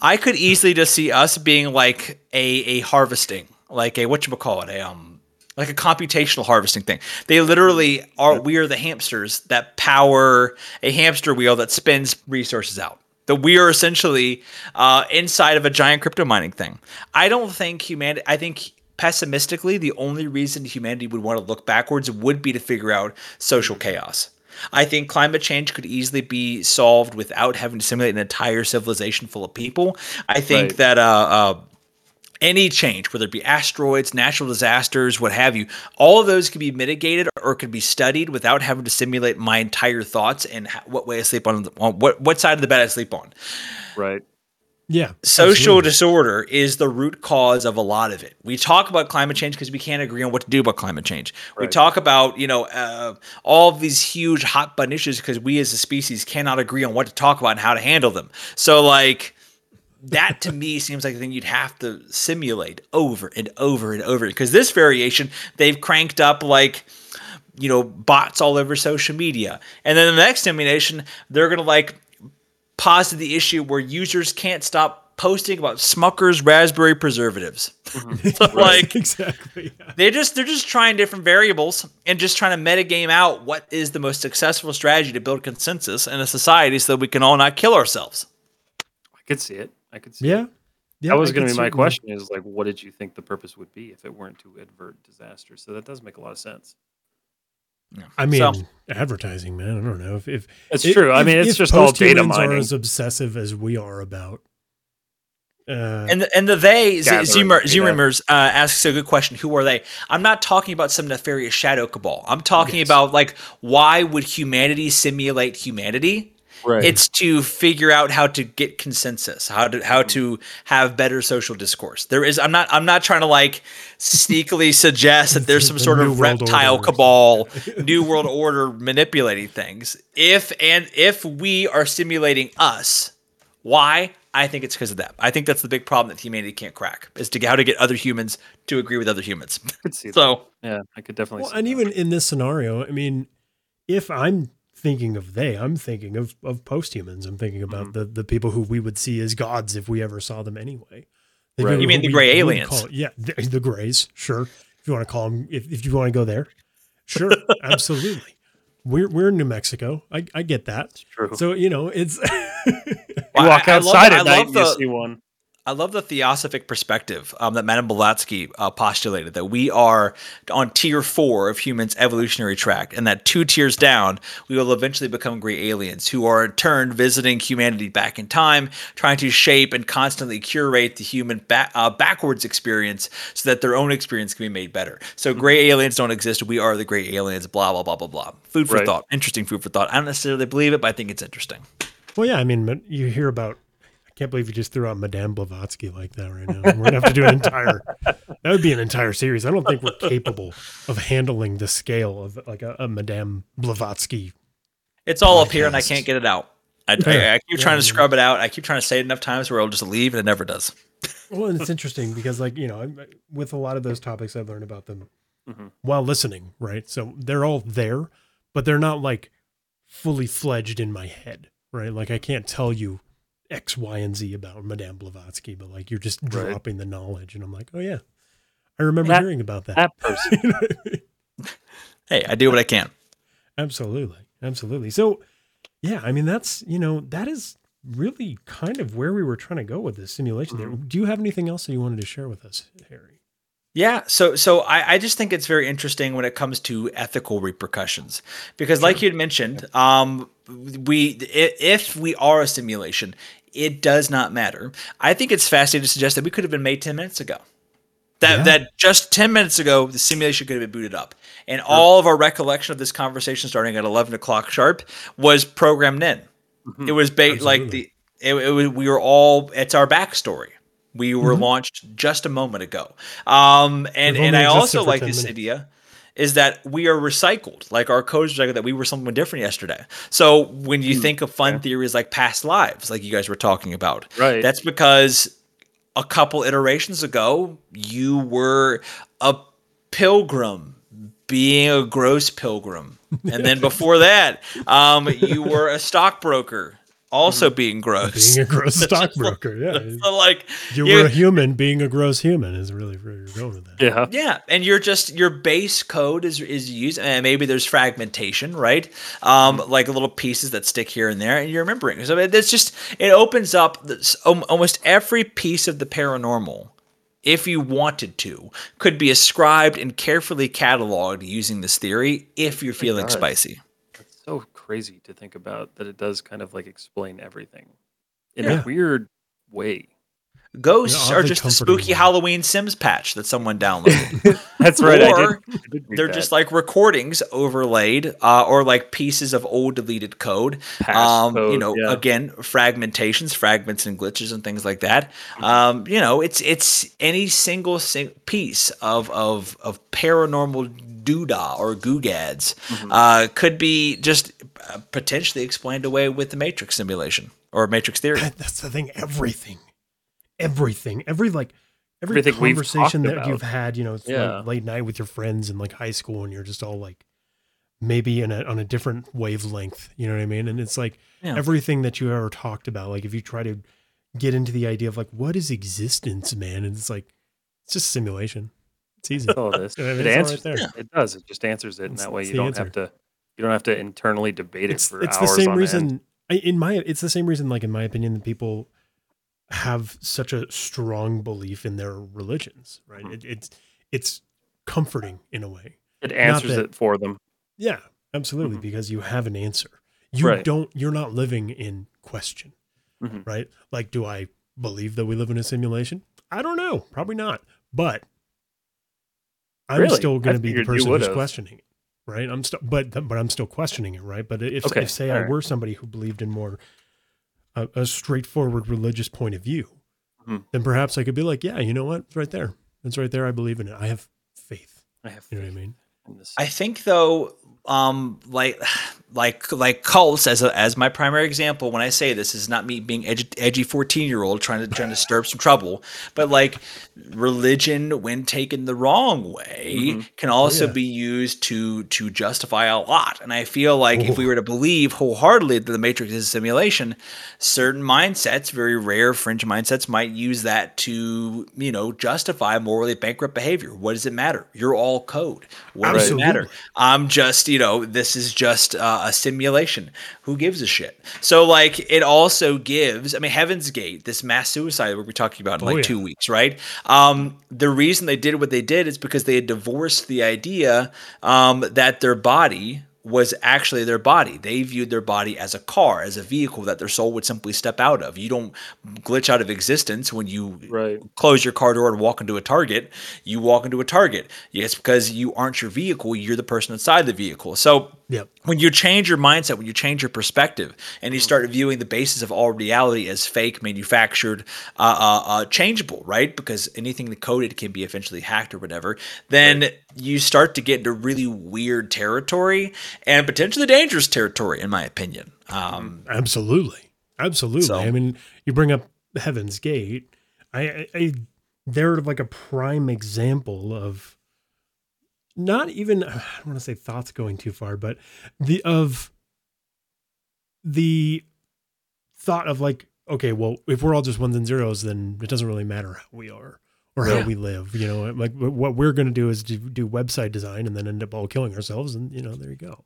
I could easily just see us being like a a harvesting, like a what you call it, a um like a computational harvesting thing. They literally are. We are the hamsters that power a hamster wheel that spins resources out. That we are essentially uh, inside of a giant crypto mining thing. I don't think humanity. I think pessimistically, the only reason humanity would want to look backwards would be to figure out social chaos. I think climate change could easily be solved without having to simulate an entire civilization full of people. I think Right. that uh, uh, any change, whether it be asteroids, natural disasters, what have you, all of those can be mitigated or could be studied without having to simulate my entire thoughts and what way I sleep on, on what what side of the bed I sleep on. Right. Yeah. Social absolutely. disorder is the root cause of a lot of it. We talk about climate change because we can't agree on what to do about climate change. We talk about you know uh, all of these huge hot button issues because we as a species cannot agree on what to talk about and how to handle them. So like that to me seems like the thing you'd have to simulate over and over and over because this variation they've cranked up like you know bots all over social media and then the next simulation they're gonna like posit the issue where users can't stop posting about smucker's raspberry preservatives mm-hmm. So, like exactly. Yeah. they're just they're just trying different variables and just trying to metagame out what is the most successful strategy to build consensus in a society so that we can all not kill ourselves I could see it. I could see. Yeah. It. Yeah. that was going to be my certainly- question. Is like, what did you think the purpose would be if it weren't to avert disaster? So that does make a lot of sense. I mean, So- advertising, man. I don't know if if It's if- true. I if- mean, it's if just all data post-humans Are mining. as obsessive as we are about. Uh, And the, and the they Z- Gathering Zoomer data. Uh, asks a good question. Who are they? I'm not talking about some nefarious shadow cabal. I'm talking Yes. about like why would humanity simulate humanity? Right. It's to figure out how to get consensus, how to how to have better social discourse. There is I'm not I'm not trying to like sneakily suggest that there's some The sort of reptile Order cabal, new world order manipulating things. If and if we are simulating us, why? I think it's because of that. I think that's the big problem that humanity can't crack is to how to get other humans to agree with other humans. I could see that. so Yeah, I could definitely. well, see and that. even in this scenario, I mean, if I'm thinking of they, I'm thinking of of post-humans. I'm thinking about Mhm. the the people who we would see as gods if we ever saw them anyway. The Right. You mean the we gray would aliens? call- yeah, the, the grays. Sure, if you want to call them, if, if you want to go there, sure, absolutely. We're we're in New Mexico. I I get that. true. So you know, it's you walk I- I love- outside I at night, love and you the- see one. I love the theosophic perspective um, that Madame Blavatsky uh, postulated that we are on tier four of humans' evolutionary track, and that two tiers down, we will eventually become gray aliens who are in turn visiting humanity back in time, trying to shape and constantly curate the human ba- uh, backwards experience so that their own experience can be made better. So, gray aliens don't exist. We are the gray aliens, blah, blah, blah, blah, blah. Food for Right. thought. Interesting food for thought. I don't necessarily believe it, but I think it's interesting. well, yeah. I mean, you hear about. I can't believe you just threw out Madame Blavatsky like that right now. We're gonna have to do an entire. That would be an entire series. I don't think we're capable of handling the scale of like a, a Madame Blavatsky. It's all up here, and I can't get it out. I, I, I keep trying to scrub it out. I keep trying to say it enough times where it'll just leave, and it never does. Well, and it's interesting because, like you know, I'm- with a lot of those topics, I've learned about them Mhm. while listening. Right, so they're all there, but they're not like fully fledged in my head. Right, like I can't tell you X, Y, and Z about Madame Blavatsky, but like you're just Right. dropping the knowledge, and I'm like, oh yeah, I remember That- hearing about that. That person. You know I mean? Hey, I do what I can. Absolutely. Absolutely. So, yeah, I mean, that's, you know, that is really kind of where we were trying to go with this simulation there. Do you have anything else that you wanted to share with us, Harry? Yeah, so so I, I just think it's very interesting when it comes to ethical repercussions because, like you had mentioned, um, we if we are a simulation, it does not matter. I think it's fascinating to suggest that we could have been made ten minutes ago. That Yeah. that just ten minutes ago, the simulation could have been booted up, and all of our recollection of this conversation starting at eleven o'clock sharp was programmed in. It was ba- like the it, it was, we were all it's our backstory. We were launched just a moment ago. Um, and and I also like this minutes. idea is that we are recycled. Like our codes recycled that we were someone different yesterday. So when you think of fun theories like past lives, like you guys were talking about, Right. That's because a couple iterations ago you were a pilgrim being a gross pilgrim and then before that um, you were a stockbroker also being gross. being a gross It's just stockbroker. Yeah, So, like you you- were a human being a gross human is really where you're going with that. Yeah. Yeah, and you're just your base code is is used, and maybe there's fragmentation, right? Um, like little pieces that stick here and there, and you're remembering. So it's just it opens up this, um, almost every piece of the paranormal, if you wanted to, could be ascribed and carefully cataloged using this theory if you're feeling spicy. Crazy to think about that it does kind of like explain everything in Yeah. a weird way. Ghosts are just a spooky. Halloween Sims patch that someone downloaded. That's right. I did, Or I did They're that. just like recordings overlaid, uh, or like pieces of old deleted code. Um, you know, yeah. again, fragmentations, fragments, and glitches, and things like that. Um, you know, it's it's any single sing- piece of of of paranormal doodah or googads Mm-hmm. uh, could be just uh, potentially explained away with the Matrix simulation or Matrix theory. That's the thing. Everything, everything, every like every Everything conversation talked that you've had, you know, Yeah. like late night with your friends in like high school, and you're just all like maybe in a, on a different wavelength. You know what I mean? And it's like Yeah. everything that you ever talked about. Like if you try to get into the idea of like what is existence, man, and it's like it's just simulation. It's easy. That's all it is. I mean, it it's answers right there. it. It does. It just answers it, and It's- that way you don't answer. have to. You don't have to internally debate it it's, for it's hours the same on reason end. I- in my it's the same reason like in my opinion that people have such a strong belief in their religions right Mhm. it, it's it's comforting in a way It answers that- it for them. yeah absolutely Mhm. because you have an answer you Right. don't you're not living in question Mhm. right like do i believe that we live in a simulation i don't know probably not but i'm Really? still going to be the person who's questioning it right i'm still but but i'm still questioning it right but if, Okay, if say i alright. were somebody who believed in more a, a straightforward religious point of view Mhm. then perhaps i could be like yeah you know what it's right there it's right there i believe in it i have faith I have. you know what i mean. I think though, um, like, like, like cults as a, as my primary example. When I say this, is not me being edgy, edgy fourteen year old trying to trying to stir up some trouble, but like religion, when taken the wrong way, Mhm. can also yeah. be used to to justify a lot. And I feel like if we Oh. were to believe wholeheartedly that the Matrix is a simulation, certain mindsets, very rare fringe mindsets, might use that to you know justify morally bankrupt behavior. What does it matter? You're all code. What does it matter? I'm just, you know, this is just uh, a simulation. Who gives a shit? So, like, it also gives, I mean, Heaven's Gate, this mass suicide we'll be talking about in Oh, like yeah. two weeks, right? Um, the reason they did what they did is because they had divorced the idea um, that their body was actually their body. They viewed their body as a car, as a vehicle that their soul would simply step out of. You don't glitch out of existence when you right. close your car door and walk into a target, you walk into a target. Yes, because you aren't your vehicle, you're the person inside the vehicle. So yep when you change your mindset, when you change your perspective, and you start viewing the basis of all reality as fake, manufactured, uh, uh, uh, changeable, right? Because anything that coded can be eventually hacked or whatever. Then you start to get into really weird territory and potentially dangerous territory, in my opinion. Um, Absolutely, absolutely. So- I mean, you bring up Heaven's Gate. I, I, I they're like a prime example of not even I don't want to say thoughts going too far, but the of the thought of like, okay, well, if we're all just ones and zeros, then it doesn't really matter how we are or Yeah. how we live. You know, like what we're going to do is do, do website design and then end up all killing ourselves, and you know, there you go.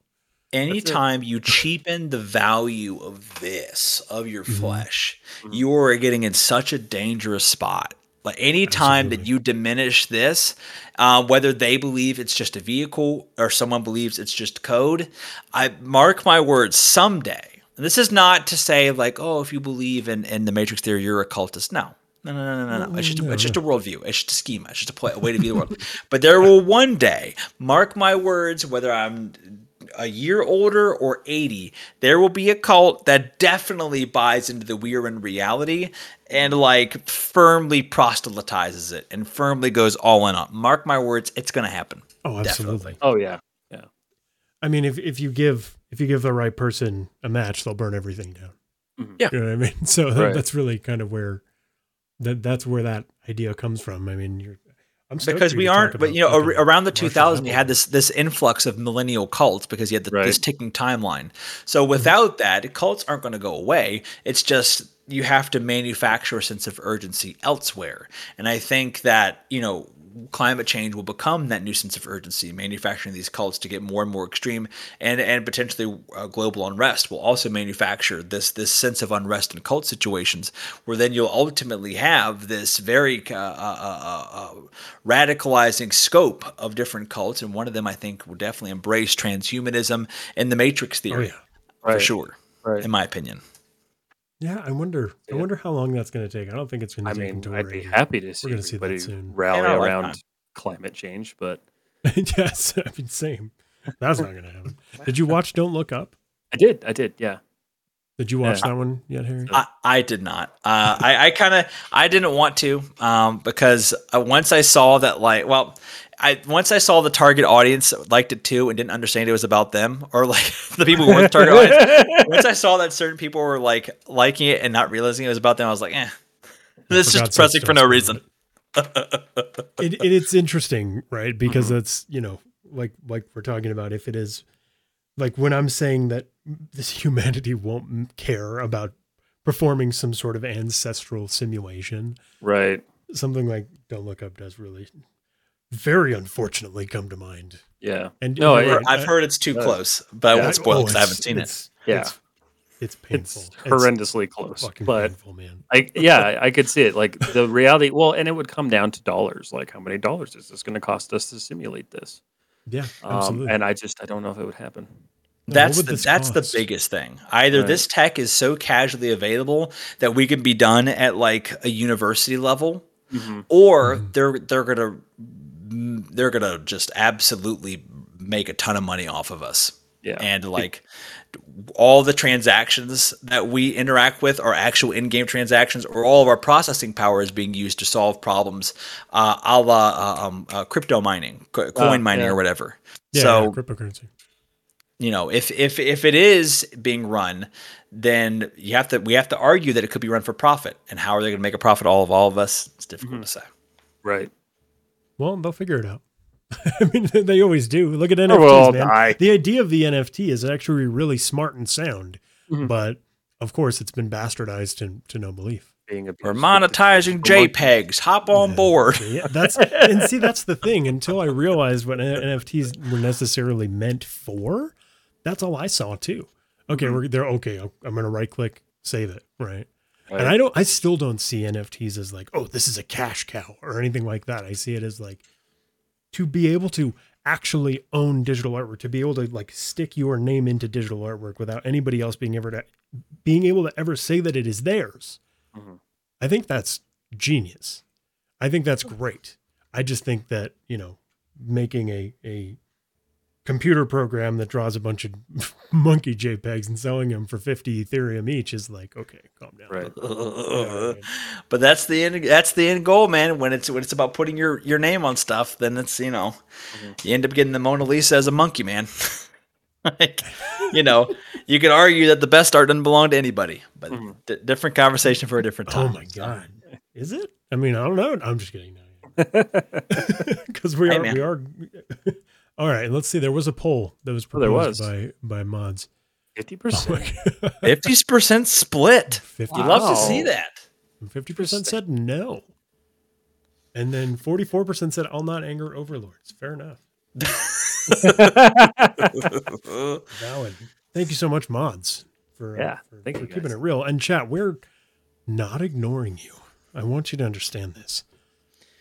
Anytime you cheapen the value of this, of your Mhm. flesh, Mhm. you are getting in such a dangerous spot. Like anytime that you diminish this, uh, whether they believe it's just a vehicle or someone believes it's just code, I mark my words someday. And this is not to say like, oh, if you believe in, in the Matrix theory, you're a cultist. No. No, no, no, no, no, no. It's just, No, it's just no. a worldview. It's just a schema. It's just a, play, a way to view the world. But there will one day, mark my words, whether I'm a year older or 80, there will be a cult that definitely buys into the we're in reality and like firmly proselytizes it and firmly goes all in on. Mark my words, it's going to happen. Oh, absolutely. Definitely. Oh yeah. Yeah. I mean, if if you give if you give the right person a match, they'll burn everything down. Mhm. Yeah. you know what I mean. So that- Right. that's really kind of where that that's where that idea comes from. I mean, you're I'm stoked because we aren't but you know ar- around the Marshall 2000 you had this this influx of millennial cults because you had the, this ticking timeline so Mm-hmm. without that cults aren't going to go away it's just you have to manufacture a sense of urgency elsewhere. And i think that you know climate change will become that new sense of urgency. Manufacturing these cults to get more and more extreme and and potentially uh, global unrest will also manufacture this this sense of unrest in cult situations where then you'll ultimately have this very uh, uh, uh, uh, radicalizing scope of different cults. And one of them i think will definitely embrace transhumanism and the matrix Oh theory yeah. for sure Right. in my opinion Yeah, I wonder. I wonder how long that's going to take. I don't think it's going to I take mean, until I'd we're be happy to see gonna see that everybody soon. rally In our around lifetime. climate change, but yes, I mean, same. That's not going to happen. Did you watch Don't Look Up? I did. I did. Yeah. Did you watch Yeah. that one yet, Harry? I, I did not. Uh, I, I kind of I didn't want to um, because uh, once I saw that like well, I once I saw the target audience liked it too and didn't understand it was about them or like the people who were the target audience. Once I saw that certain people were like liking it and not realizing it was about them, I was like, eh, this is just pressing for no reason. it, it, it's interesting, right? Because Mhm. that's you know, like like we're talking about. If it is like when I'm saying that this humanity won't care about performing some sort of ancestral simulation, Right. something like Don't Look Up does really, very unfortunately, come to mind. Yeah. And No, you're I've heard it's too Yeah. close, but I Yeah. won't spoil oh, it because I haven't it's- seen it. it's- Yeah. it's, it's painful. It's horrendously close. fucking But painful, man. I yeah, I could see it. Like the reality well, and it would come down to dollars. Like how many dollars is this going to cost us to simulate this? Yeah, Um, absolutely. and I just I don't know if it would happen. What That's the, this that's the biggest thing. Either Right. this tech is so casually available that we can be done at like a university level, or Mhm. they're they're gonna they're gonna just absolutely make a ton of money off of us. Yeah. And like all the transactions that we interact with are actual in-game transactions, or all of our processing power is being used to solve problems, uh, a la uh, um, uh, crypto mining, co- coin Ah, mining, yeah. or whatever. yeah, so yeah, cryptocurrency. You know if if if it is being run then you have to we have to argue that it could be run for profit and how are they going to make a profit all of all of us it's difficult Mhm. to say Right. Well, they'll figure it out. I mean, they always do. Look at Or NFTs, we'll man. die. The idea of the NFT is actually really smart and sound, Mhm. but of course, it's been bastardized to, to no belief. Being we're monetizing jpegs hop on Yeah. board Yeah, that's and see that's the thing. Until I realized what NFTs were necessarily meant for, that's all I saw too. Okay, Mhm. we're they're okay. I'm, I'm gonna right click, save it, right? Right. And I don't, I still don't see NFTs as like, oh, this is a cash cow or anything like that. I see it as like to be able to actually own digital artwork, to be able to like stick your name into digital artwork without anybody else being ever to being able to ever say that it is theirs. Mhm. I think that's genius. I think that's great. I just think that, you know, making a a computer program that draws a bunch of monkey JPEGs and selling them for 50 Ethereum each is like, okay, calm down. Right. right. but that's the end that's the end goal man when it's when it's about putting your your name on stuff then it's you know Mhm. you end up getting the mona lisa as a monkey man like, you know you could argue that the best art doesn't belong to anybody but Mhm. d- different conversation for a different time. Oh my god. Is it? I mean, I don't know. I'm just kidding. Because we Hey, are man. we are All right, let's see. There was a poll that was Oh, there proposed was. by by mods. Fifty percent. my 50% split 50 you love to see Wow. that 50% said no. And then 44% said I'll not anger overlords. Fair enough. Valid. Thank you so much, mods, for, uh, Yeah, for, thank for you, keeping guys. it real. And chat, we're not ignoring you. I want you to understand this.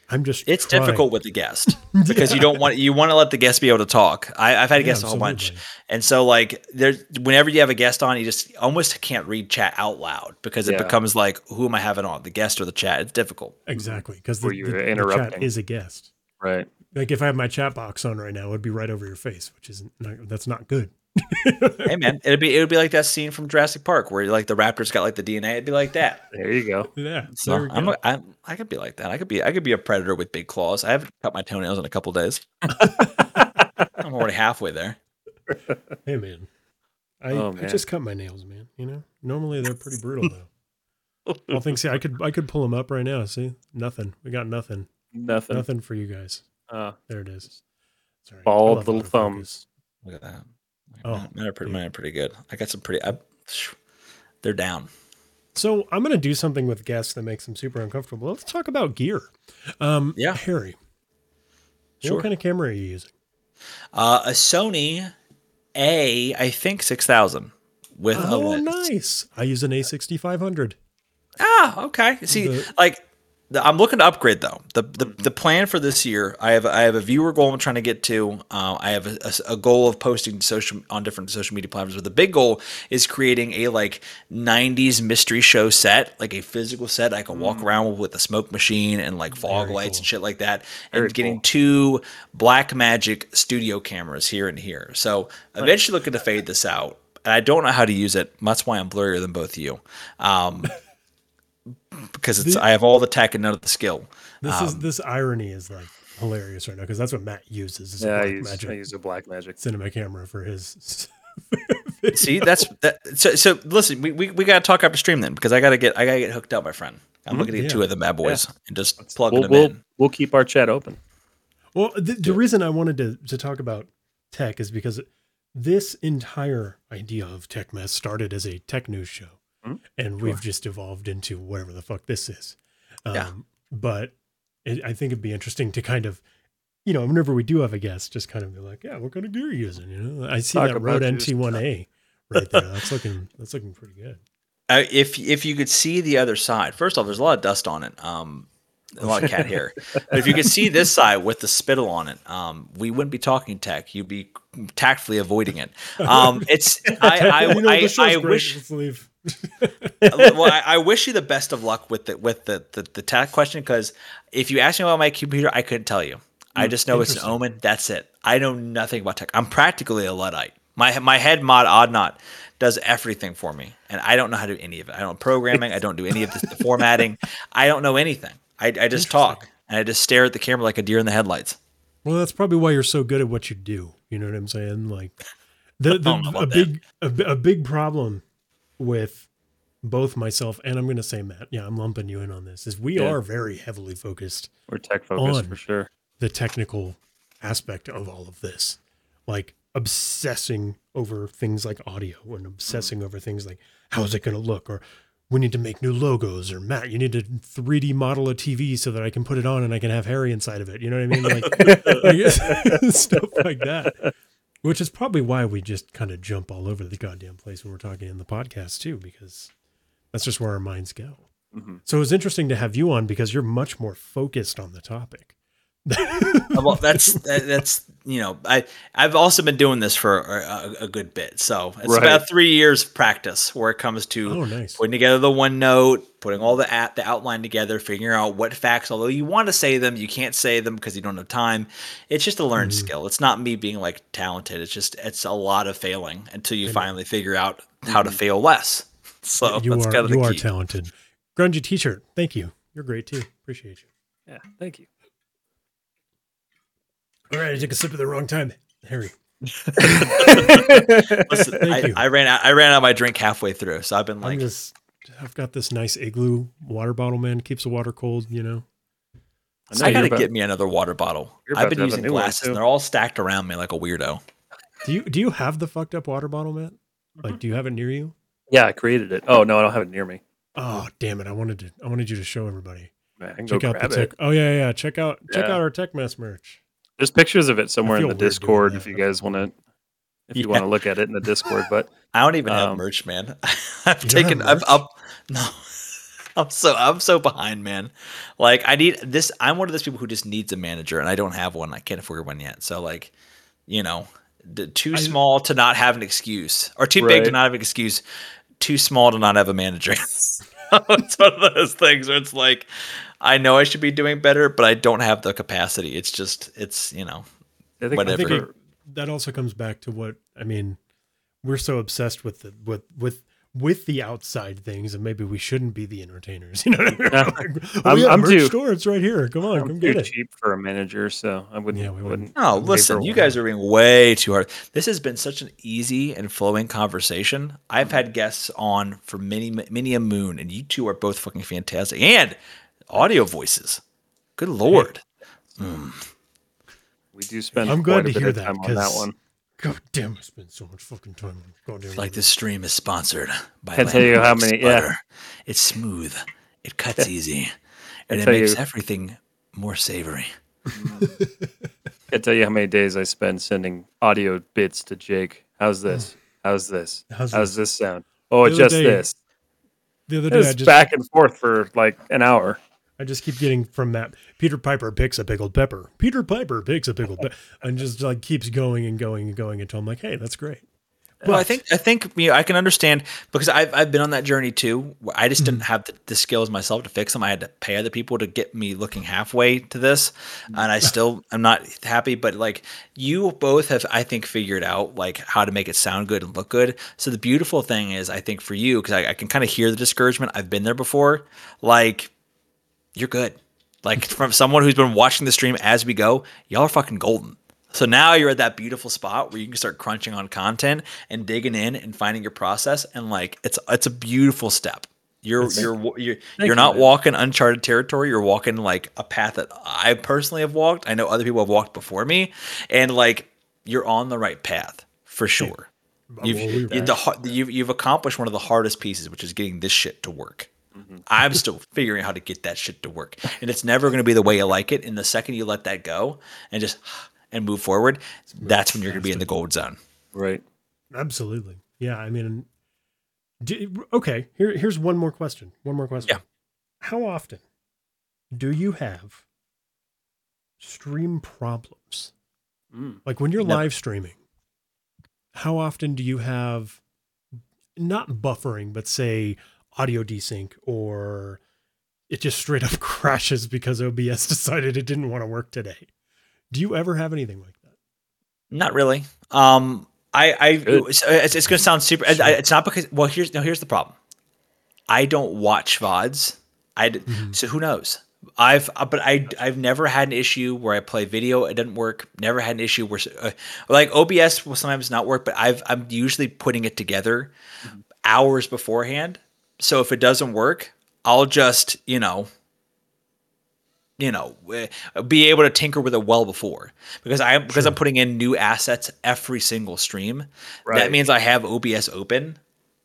I'm just It's trying. difficult with the guest because you don't want you want to let the guest be able to talk. I, I've had Yeah, guests a whole bunch, and so like there's whenever you have a guest on, you just almost can't read chat out loud because it Yeah. becomes like who am I having on, the guest or the chat? It's difficult. Exactly, because the, Where you're the- the chat is a guest. right. Like if I have my chat box on right now, it would be right over your face, which is not, that's not good. hey man, it'd be it would be like that scene from Jurassic Park where like the raptors got like the DNA. It'd be like that. There you go. Yeah, So there we I'm, go. a- I, I could be like that. I could be I could be a predator with big claws. I haven't cut my toenails in a couple days. I'm already halfway there. Hey man, I, Oh, I just cut my nails, man. You know, normally they're pretty brutal though. All things, see, I could I could pull them up right now. See, nothing. We got nothing. Nothing. Nothing for you guys. Uh, There it is. Sorry. Ball of little autofocus. thumbs. Look at that. Oh, mine are pretty, mine are pretty good. I got some pretty. I, they're down. So I'm going to do something with guests that makes them super uncomfortable. Let's talk about gear. Um, Yeah. Harry, Sure. what kind of camera are you using? Uh, a Sony A, I think six thousand with a Oh, lens. nice. I use an A6500. Ah, okay. See, The- like the, I'm looking to upgrade though. The, the the plan for this year, I have I have a viewer goal I'm trying to get to. Uh, I have a, a- goal of posting social on different social media platforms. But the big goal is creating a like '90s mystery show set, like a physical set I can walk around with a smoke machine and like fog Very lights cool. and shit like that, and Very getting cool. two Blackmagic studio cameras here and here. So eventually looking to fade this out. And I don't know how to use it. That's why I'm blurrier than both of you. Um, because it's The- I have all the tech and none of the skill. This is Um, this irony is like hilarious right now because that's what Matt uses. Is a Yeah, I Black use, Magic I use a black magic. cinema camera for his. See, that's that. So, so listen, we, we, we got to talk after stream then because I gotta get I gotta get hooked up, my friend. I'm looking to get Yeah. two of the bad boys and just plug We'll, them we'll, in. we'll keep our chat open. Well, the, the reason I wanted to, to talk about tech is because this entire idea of Tech Mess started as a tech news show, Mhm. and we've just evolved into whatever the fuck this is. Um, Yeah. But it, I think it'd be interesting to kind of, you know, whenever we do have a guest, just kind of be like, yeah, what kind of gear are you using? You know, I see Talk that Rode. NT1A right there. That's looking that's looking pretty good. Uh, if if you could see the other side, first off, there's a lot of dust on it. Um, a lot of cat hair. But if you could see this side with the spittle on it, um, we wouldn't be talking tech. You'd be tactfully avoiding it. Um, it's I I, You know, I, I wish Let's leave. Well, I, I wish you the best of luck with the with the the, the tech question because if you ask me about my computer, I couldn't tell you. I hmm, just know it's an. Omen. That's it. I know nothing about tech. I'm practically a luddite. My my head mod Oddnot does everything for me, and I don't know how to do any of it. I don't programming. I don't do any of this, the formatting. I don't know anything. I, I just talk and I just stare at the camera like a deer in the headlights. Well, that's probably why you're so good at what you do. You know what I'm saying? Like the, the a big a, a big problem with both myself and I'm going to say Matt. Yeah, I'm lumping you in on this. Is we Yeah. are very heavily focused We're tech focused for sure. the technical aspect of all of this. Like obsessing over things like audio and mm. obsessing over things like how is it going to look or we need to make new logos or Matt, you need to 3D model a TV so that I can put it on and I can have Harry inside of it. You know what I mean? Like, like, stuff like that. Which is probably why we just kind of jump all over the goddamn place when we're talking in the podcast too, because that's just where our minds go. Mhm. So it was interesting to have you on because you're much more focused on the topic. well, that's that, that's you know I I've also been doing this for a, a good bit, so it's Right. about three years of practice where it comes to Oh, nice. putting together the OneNote, putting all the at the outline together, figuring out what facts. Although you want to say them, you can't say them because you don't have time. It's just a learned Mm-hmm. skill. It's not me being like talented. It's just it's a lot of failing until you Amen. finally figure out how to fail less. So you that's are kind of the you are key. talented. Grungy T-shirt. Thank you. You're great too. Appreciate you. Yeah, thank you. All right, I took a sip at the wrong time, Harry. Listen, I. I ran out. I ran out of my drink halfway through, so I've been I'm like, just. I've got this nice igloo water bottle, man. Keeps the water cold. You know. I know I gotta about- get me another water bottle. I've been to have a using glasses, and they're all stacked around me like a weirdo. Do you do you have the fucked up water bottle, Matt? Mm-hmm. Like, do you have it near you? Yeah, I created it. Oh no, I don't have it near me. Oh, damn it! I wanted to. I wanted you to show everybody. Man, Check out the tech. it. Oh yeah, yeah. Check out check Yeah. out our tech mess merch. There's pictures of it somewhere in the Discord if you guys want to. If you want to look at it in the Discord, but I don't even have Um, merch, man. I've taken. have I've up. No, I'm so I'm so behind, man. Like I need this. I'm one of those people who just needs a manager, and I don't have one. I can't afford one yet. So like, you know, d- too I- small to not have an excuse, or too big to not have an excuse. Too small to not have a manager. it's one of those things where it's like, I know I should be doing better, but I don't have the capacity. It's just, it's you know, I think, Whatever. I think that also comes back to what I mean. We're so obsessed with the with with with the outside things, and maybe we shouldn't be the entertainers. You know what I mean? No. Like, oh, I'm- yeah, I'm merch store. It's right here. Come on, I'm come too get it. cheap for a manager, so I wouldn't. Yeah, we wouldn't. wouldn't. No, listen, you guys are being way too hard. This has been such an easy and flowing conversation. I've had guests on for many, many a moon, and you two are both fucking fantastic. And audio voices. Good lord. Mm. We do spend I'm quite glad a to bit hear of that, time on that 'cause- one. God damn, I spent so much fucking time on goddamn. Like this stream is sponsored by Can't tell you how Landmarks many- yeah. It's smooth. It cuts easy. And it makes you- everything more savory. Can't tell you how many days I spend sending audio bits to Jake. How's this? How's this? How's How's, this? this sound? Oh, The other just day, this. The other day, I It's just back and forth for like an hour. I just keep getting from that. Peter Piper picks a pickled pepper. Peter Piper picks a pickled pepper, and just like keeps going and going and going until I'm like, hey, that's great. Well, I think I think you know, I can understand because I've I've been on that journey too. I just Mm-hmm. didn't have the, the skills myself to fix them. I had to pay other people to get me looking halfway to this, and I still I'm not happy. But like you both have, I think, figured out like how to make it sound good and look good. So the beautiful thing is, I think for you because I, I can kind of hear the discouragement. I've been there before. Like you're good. Like from someone who's been watching the stream as we go, y'all are fucking golden. So now you're at that beautiful spot where you can start crunching on content and digging in and finding your process and like it's it's a beautiful step. You're you're you're you're you, not man. walking uncharted territory. You're walking like a path that I personally have walked. I know other people have walked before me, and like you're on the right path for sure. You've, you- the, you've you've accomplished one of the hardest pieces, which is getting this shit to work. I'm still figuring out how to get that shit to work, and it's never going to be the way you like it. And the second you let that go and just and move forward, that's when you're going to be in the gold zone. Right. Absolutely. Yeah. I mean, do, okay. Here, here's one more question. One more question. Yeah. How often do you have stream problems? Mm. Like when you're Never. live streaming, how often do you have not buffering, but say audio desync or it just straight up crashes because OBS decided it didn't want to work today? Do you ever have anything like that? Not really. Um, I, I, it's, it's, it's going to sound super. I, I- it's not because. Well, here's no. Here's the problem. I don't watch vods. I d- so who knows. I've uh, but I I've never had an issue where I play video it doesn't work. Never had an issue where uh, like OBS will sometimes not work, but I've I'm usually putting it together hours beforehand. So if it doesn't work, I'll just you know you know eh, be able to tinker with it well before because I because I'm putting in new assets every single stream. That means I have OBS open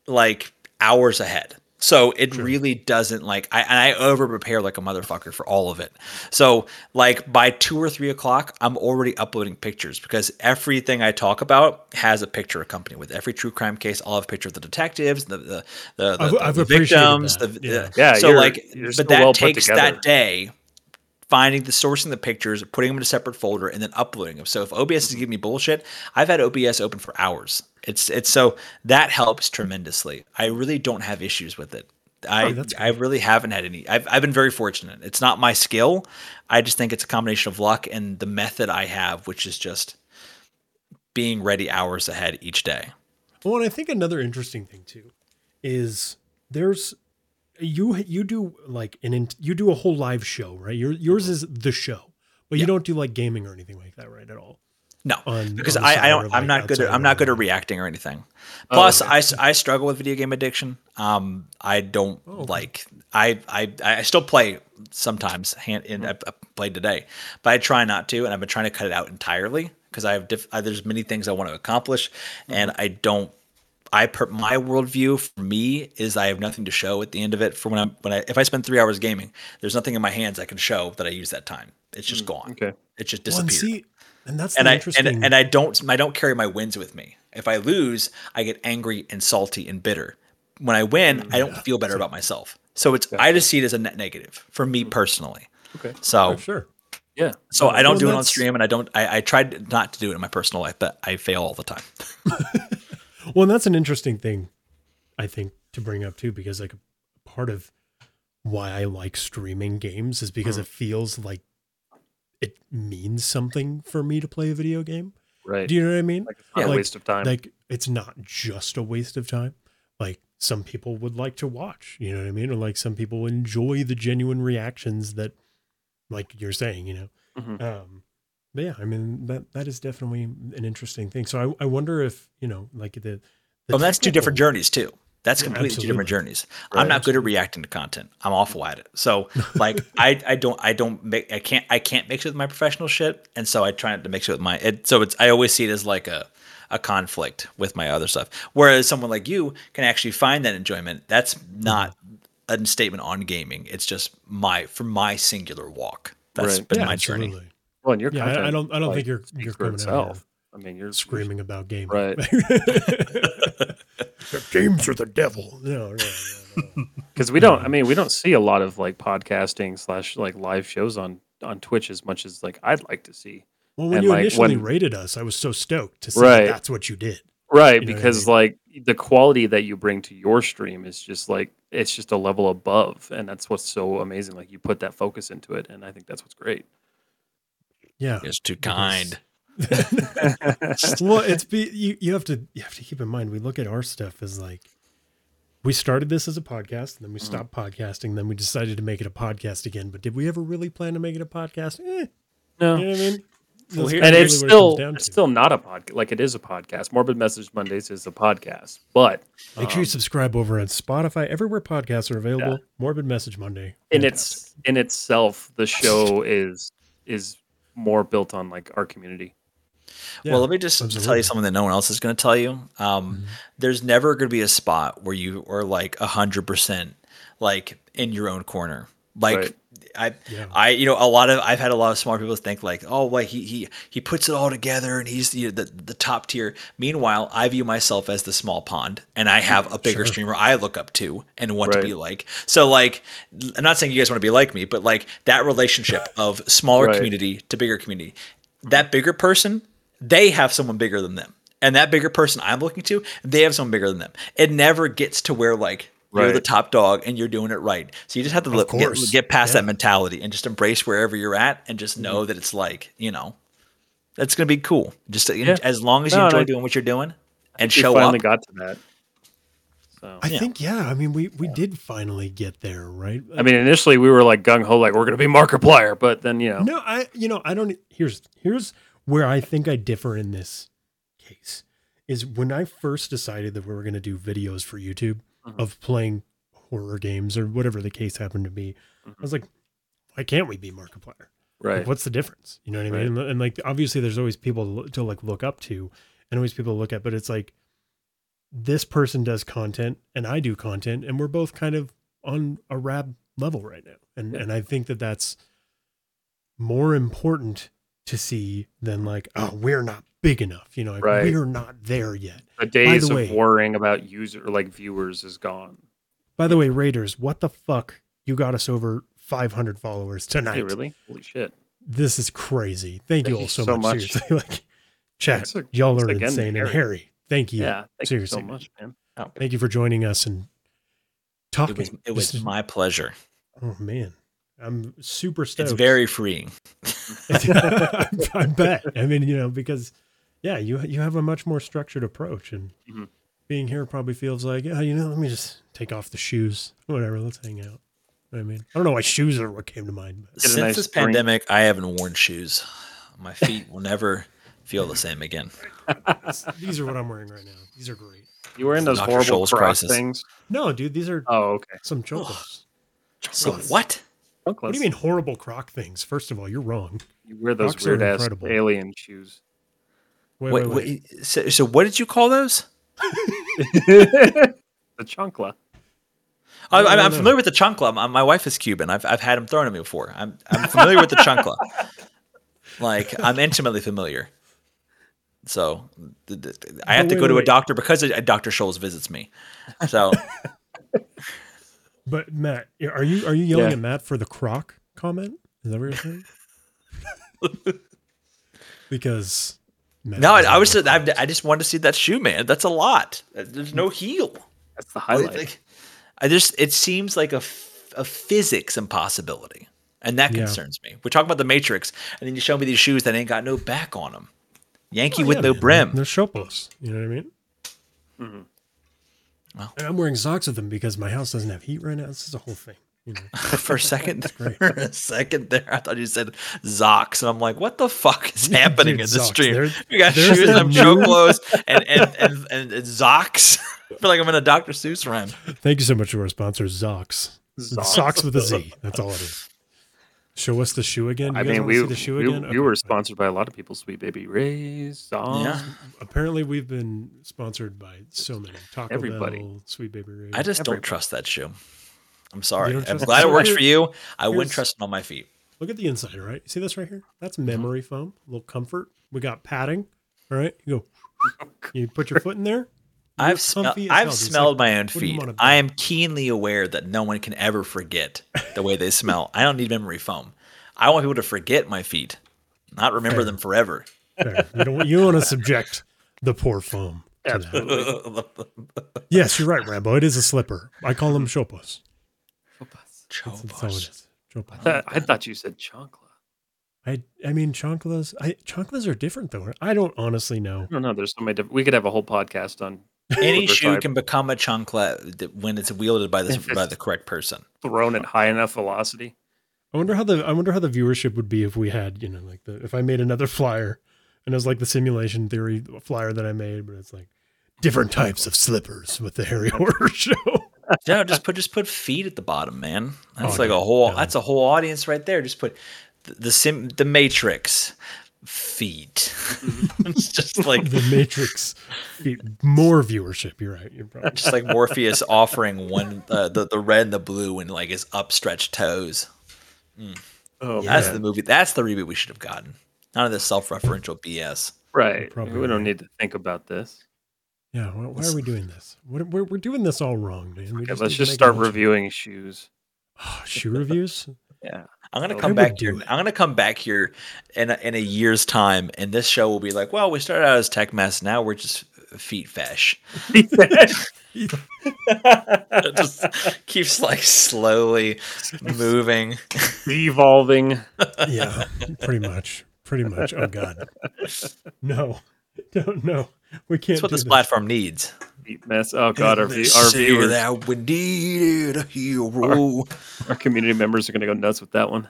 like hours ahead. So it really doesn't like I and I over prepare like a motherfucker for all of it. So like by two or three o'clock, I'm already uploading pictures because everything I talk about has a picture accompanied with every true crime case. I'll have a picture of the detectives, the the the, the, I've- the I've victims. that. The, Yeah. Yeah, So you're- like, you're but that well takes that day finding the sourcing the pictures, putting them in a separate folder, and then uploading them. So if OBS is giving me bullshit, I've had OBS open for hours. It's it's so that helps tremendously. I really don't have issues with it. I Oh, I really haven't had any. I've I've been very fortunate. It's not my skill. I just think it's a combination of luck and the method I have, which is just being ready hours ahead each day. Well, and I think another interesting thing too is there's you you do like an you do a whole live show, right? Your yours is the show, but you don't do like gaming or anything like that, right? At all. No, on- because on I, I don't. I'm not good. At, I'm not good at reacting or anything. Oh, Plus, I, I s I I, struggle with video game addiction. Um, I don't Oh, okay. like. I, I I still play sometimes. Hand in I, I played today, but I try not to, and I've been trying to cut it out entirely because I have. Diff, uh, there's many things I want to accomplish, and Mm-hmm. I don't. I per, my worldview for me is I have nothing to show at the end of it. For when I'm when I if I spend three hours gaming, there's nothing in my hands I can show that I use that time. It's just mm, gone. Okay. It just Well, and disappeared see, and that's and the I interesting. and, and I don't I don't carry my wins with me. If I lose, I get angry and salty and bitter. When I win, I don't feel better about myself. So it's I just see it as a net negative for me mm. personally. Okay. So Oh, sure. Yeah. so I don't Well, do it on stream, and I don't. I, I tried not to do it in my personal life, but I fail all the time. Well, and that's an interesting thing, I think, to bring up too, because like part of why I like streaming games is because Mm-hmm. it feels like it means something for me to play a video game. Right. Do you know what I mean? like it's not Like- a waste of time. Like it's not just a waste of time. Like some people would like to watch, you know what I mean? Or like some people enjoy the genuine reactions that, like you're saying, you know. Mhm. Um, but yeah, I mean that that is definitely an interesting thing. So I, I wonder if you know, like the, the Well, that's two different journeys too. That's Yeah, completely two different journeys. Right. I'm not good at reacting to content. I'm awful at it. So like I, I don't I don't make I can't I can't mix it with my professional shit, and so I try not to mix it with my. It, so it's I always see it as like a a conflict with my other stuff. Whereas someone like you can actually find that enjoyment. That's not mm-hmm. a statement on gaming. It's just my for my singular walk. That's Right. been yeah, my journey. Well, and your Yeah, I- I don't- I don't like, think you're- you're coming out here I mean, you're Screaming about gaming. Right. games are the devil. No, no, no, no. because we don't. I mean, we don't see a lot of like podcasting slash like live shows on on Twitch as much as like I'd like to see. Well, when And, you like, initially when- rated us, I was so stoked to see Right. that's what you did. Right, You know what I because mean? like the quality that you bring to your stream is just like it's just a level above, and that's what's so amazing. Like you put that focus into it, and I think that's what's great. Yeah. It's too kind. well, it's be you, you have to you have to keep in mind we look at our stuff as like we started this as a podcast and then we Mm-hmm. stopped podcasting then we decided to make it a podcast again but did we ever really plan to make it a podcast eh, No, you know what I mean Well, here- and it's what it still it's to. still not a podcast. Like it is a podcast. Morbid Message Mondays is a podcast, but make sure you um, subscribe over on Spotify everywhere podcasts are available Morbid Message Monday in Fantastic. its in itself, the show is is more built on like our community. Yeah, well, let me just tell you something that no one else is going to tell you. Um, There's never going to be a spot where you are like hundred percent like in your own corner. Like Right. I, Yeah. I, you know, a lot of I've had a lot of smart people think like, oh, like he he he puts it all together and he's the the, the top tier. Meanwhile, I view myself as the small pond, and I have a bigger Sure. streamer I look up to and want to be like. So like, I'm not saying you guys want to be like me, but like that relationship of smaller Right. community to bigger community, that bigger person, they have someone bigger than them. And that bigger person I'm looking to, they have someone bigger than them. It never gets to where like you're the top dog and you're doing it right. So you just have to look, get, get past Yeah. that mentality and just embrace wherever you're at and just know mm-hmm. that it's like, you know, that's going to be cool. Just to- Yeah. as long as you No, enjoy I- doing what you're doing and We show finally up. got to that. So I Yeah. think yeah I mean we we did finally get there right I mean, initially we were like gung ho, like we're gonna be Markiplier, but then you know, No, I you know I don't. Here's here's where I think I differ in this case is when I first decided that we were going to do videos for YouTube Mhm. of playing horror games or whatever the case happened to be. I was like, why can't we be Markiplier? Like, right? what's the difference? You know what I Right. mean? And, and, like obviously there's always people to, to like look up to and always people to look at, but it's like this person does content and I do content and we're both kind of on a rab level right now. And Yeah. and I think that that's more important to see than like oh we're not big enough, you know, like, Right. we're not there yet. The days the of way- worrying about user like viewers is gone. By the way, Raiders, what the fuck? You got us over 500 followers tonight. Hey, really? Holy shit! This is crazy. Thank you all you so, so much. much. Seriously, like chat, Thanks a- y'all are again to insane. And Harry. Harry, thank you. Yeah, thank seriously, you so much, man. Oh, Thank you for joining us and talking. It was, it was my pleasure. oh man, I'm super stoked. It's very freeing. I, I bet. I mean, you know, because yeah, you you have a much more structured approach, and Mhm. being here probably feels like, yeah, you know, let me just take off the shoes, whatever. Let's hang out. You know I mean, I don't know why shoes are what came to mind. But Since nice this drink. pandemic, I haven't worn shoes. My feet will never feel the same again. these are what I'm wearing right now. These are great. You were in those Dr. horrible Scholl's cross crisis. things. No, dude, these are Oh, okay. some chocos. So what? What do you mean horrible croc things? First of all, you're wrong. You wear those Crocs are weird ass incredible. alien shoes. Wait, Wait, wait, wait. wait, so, so what did you call those? the chancla. I, I'm, I'm familiar with the chancla. My, my wife is Cuban. I've, I've had them thrown at me before. I'm, I'm familiar with the chancla. Like I'm intimately familiar. So th- th- I have But to wait, go to wait, a doctor because uh, a, Dr. Scholl's visits me. So But Matt, are you are you yelling Yeah. at Matt for the croc comment? Is that what you're saying? because Matt no, I, doesn't I was have just, a I, I just wanted to see that shoe, man. That's a lot. There's no heel. That's the highlight. Like, I just it seems like a a physics impossibility, and that Yeah. concerns me. We're talking about the Matrix, and then you show me these shoes that ain't got no back on them. Yankee Oh, with yeah, no man. brim. They're shopeless. You know what I mean? Mhm. Well. And I'm wearing socks with them because my house doesn't have heat right now. This is a whole thing. You know? for a second, great. for a second there, I thought you said Zox, and I'm like, what the fuck is happening Dude, in this Zox, stream? We got shoes and choclos and and and, and, and Zox. feel like I'm in a Dr. Seuss rhyme. Thank you so much to our sponsor, Zox. Zox. Socks with a Z. That's all it is. Show us the shoe again. You I guys mean, we see the shoe we, again. we Okay, were sponsored by a lot of people. Sweet Baby Ray's songs. Yeah. Apparently, we've been sponsored by so many. Taco Everybody. Bell, Sweet Baby Ray. I just don't trust that shoe. I'm sorry. I'm glad it works for you. I wouldn't trust it on my feet. Look at the inside, all right? See this right here? That's Mm-hmm. memory foam, a little comfort. We got padding, all right? You go, you put your foot in there. You're I've smelled. comfy as hell, I've dude. Smelled like, my own what do you feet. I am keenly aware that no one can ever forget the way they smell. I don't need memory foam. I want people to forget my feet, not remember Fair. them forever. There. You don't, you want to subject the poor foam. Absolutely. Yes, you're right, Rambo. It is a slipper. I call them chopos. That's, that's all it is. Chopos. I thought- I thought you said chocolate. I, I mean, chanclas. I chanclas are different though. I don't honestly know. I don't know. There's so many different. We could have a whole podcast on Any shoe type. can become a chancla th- when it's wielded by the by the correct person. thrown at high enough velocity. I wonder how the I wonder how the viewership would be if we had you know like the if I made another flyer and it was like the simulation theory flyer that I made, but it's like different types of slippers with the Harry Horror Show. Yeah, just put just put feet at the bottom, man. That's Oh, like a whole. no. That's a whole audience right there. Just put the, the sim the Matrix feet. it's just like the Matrix, more viewership. You're right. You're probably just like Morpheus offering one uh, the the red and the blue and like his upstretched toes. Oh, That's man. the movie. That's the reboot we should have gotten. None of this self-referential BS. right. Probably we don't right. need to think about this. yeah. Why, why are we doing this? What, we're we're doing this all wrong, man. We Okay, need let's just start reviewing shoes. Oh, shoe reviews. Yeah. I'm gonna I come back here. I'm gonna come back here in a, in a year's time, and this show will be like, well, we started out as tech mess. Now we're just feet fesh. It just keeps like slowly moving. Evolving. yeah, pretty much. Pretty much. Oh God. No. Don't know. We can't. That's what do this this. platform needs. Feet mess. Oh god, our, And our viewers, that we needed a hero. our community members are gonna go nuts with that one.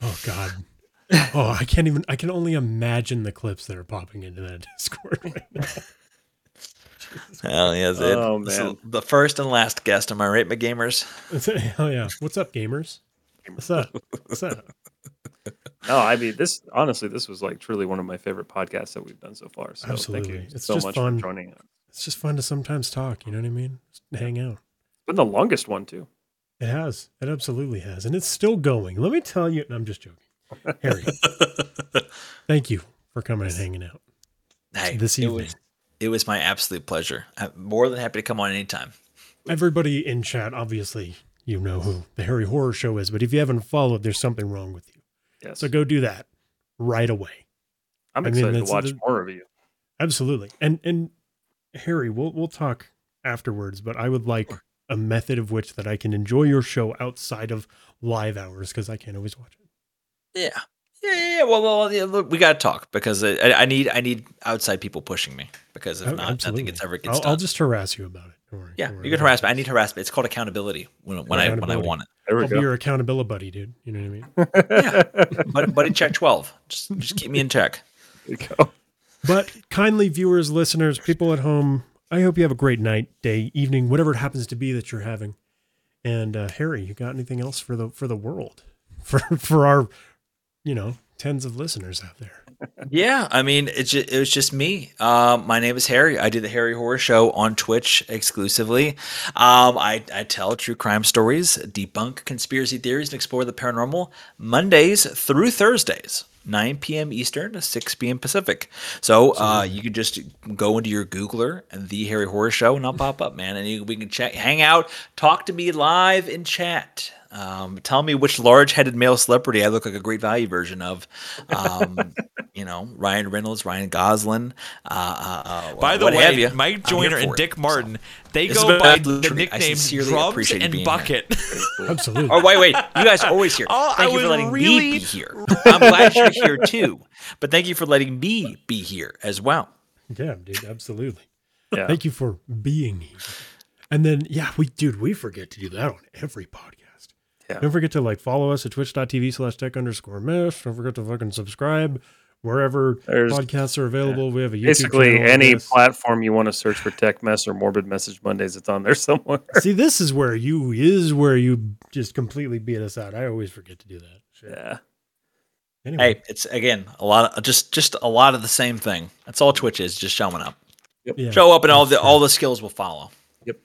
Oh God. Oh, I can't even. I can only imagine the clips that are popping into that Discord. Right now. Hell yes, it. Oh, man. the first and last guest. Am I right, my gamers? oh yeah. What's up, gamers? What's up? What's up? No, I mean this. Honestly, this was like truly one of my favorite podcasts that we've done so far. So thank you It's so just much fun. for joining us. It's just fun to sometimes talk. You know what I mean? Just hang out. It's been the longest one too. It has. It absolutely has, and it's still going. Let me tell you. And I'm just joking. Harry, thank you for coming and hanging out. Hey, This it evening. was it was my absolute pleasure. I'm more than happy to come on anytime. Everybody in chat, obviously, you know who the Harry Horror Show is, but if you haven't followed, there's something wrong with you. Yes, So go do that right away. I'm I mean, excited to watch the- more of you. Absolutely. And and Harry, we'll we'll talk afterwards, but I would like a method of which that I can enjoy your show outside of live hours because I can't always watch it. Yeah. Yeah, yeah, yeah. Well, well yeah, look, we got to talk because I, I- need I need outside people pushing me because if Oh, not, nothing absolutely. gets ever gets I'll, done. I'll just harass you about it. Don't worry. yeah, Don't worry you can harass me. I need harassment. It's called accountability when, when I when I want it. There we I'll be your accountability buddy, dude. You know what I mean? But buddy, check twelve. Just just keep me in check. There we go. But kindly viewers, listeners, people at home, I hope you have a great night, day, evening, whatever it happens to be that you're having. And uh, Harry, you got anything else for the for the world, for for our, you know, tens of listeners out there? Yeah, I mean, it's just, it was just me. Um, my name is Harry. I do the Harry Horror Show on Twitch exclusively. Um, I, I tell true crime stories, debunk conspiracy theories, and explore the paranormal Mondays through Thursdays. 9 p.m. Eastern, 6 p.m. Pacific. So uh, you can just go into your Googler and the Harry Horror Show, and I'll pop up, man. And you, we can check, hang out, talk to me live in chat. Um, tell me which large-headed male celebrity I look like a great value version of. Um, you know, Ryan Reynolds, Ryan Gosling. Uh, uh, uh, By the what have way, you. Mike I'm Joyner and for it. Dick Martin, they This go by the treat. Nicknames Drums and being here. Bucket. Absolutely. Oh wait, wait! You guys are always here. Oh, thank I you for was letting me really- be here. I'm glad you're here too. But thank you for letting me be here as well. Yeah, dude, absolutely. Yeah. Thank you for being here. And then, yeah, we, dude, we forget to do that on every podcast. Yeah. Don't forget to like follow us at twitch.tv slash tech underscore mesh. Don't forget to fucking subscribe, wherever There's podcasts are available. We have a YouTube basically channel on any this. platform you want to search for Tech Mess or Morbid Message Mondays. It's on there somewhere. See, this is where you is where you just completely beat us out. I always forget to do that. Shit. Yeah. Anyway, Hey, it's again a lot of just just a lot of the same thing. That's all Twitch is, just showing up. yeah. Show up and all the true. all the skills will follow. Yep.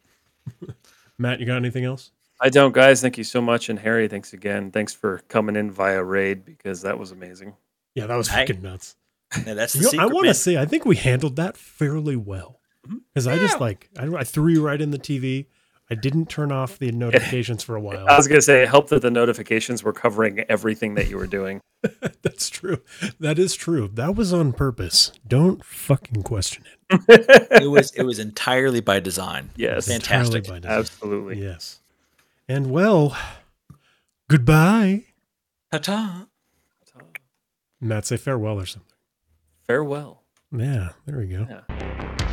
Matt, you got anything else? I don't, guys. Thank you so much. And Harry, thanks again. Thanks for coming in via raid because that was amazing. Yeah, that was Hey. freaking nuts. Yeah, that's the You know, secret. I want to say I think we handled that fairly well mm-hmm. because I just like I, I threw you right in the TV. I didn't turn off the notifications for a while. I was gonna say it helped that the notifications were covering everything that you were doing. That's true. That is true. That was on purpose. Don't fucking question it. it was it was entirely by design. yes, Fantastic. By design. absolutely. Yes. And well, goodbye. Ta-ta. Matt, say farewell or something. Farewell. Yeah, there we go. Yeah.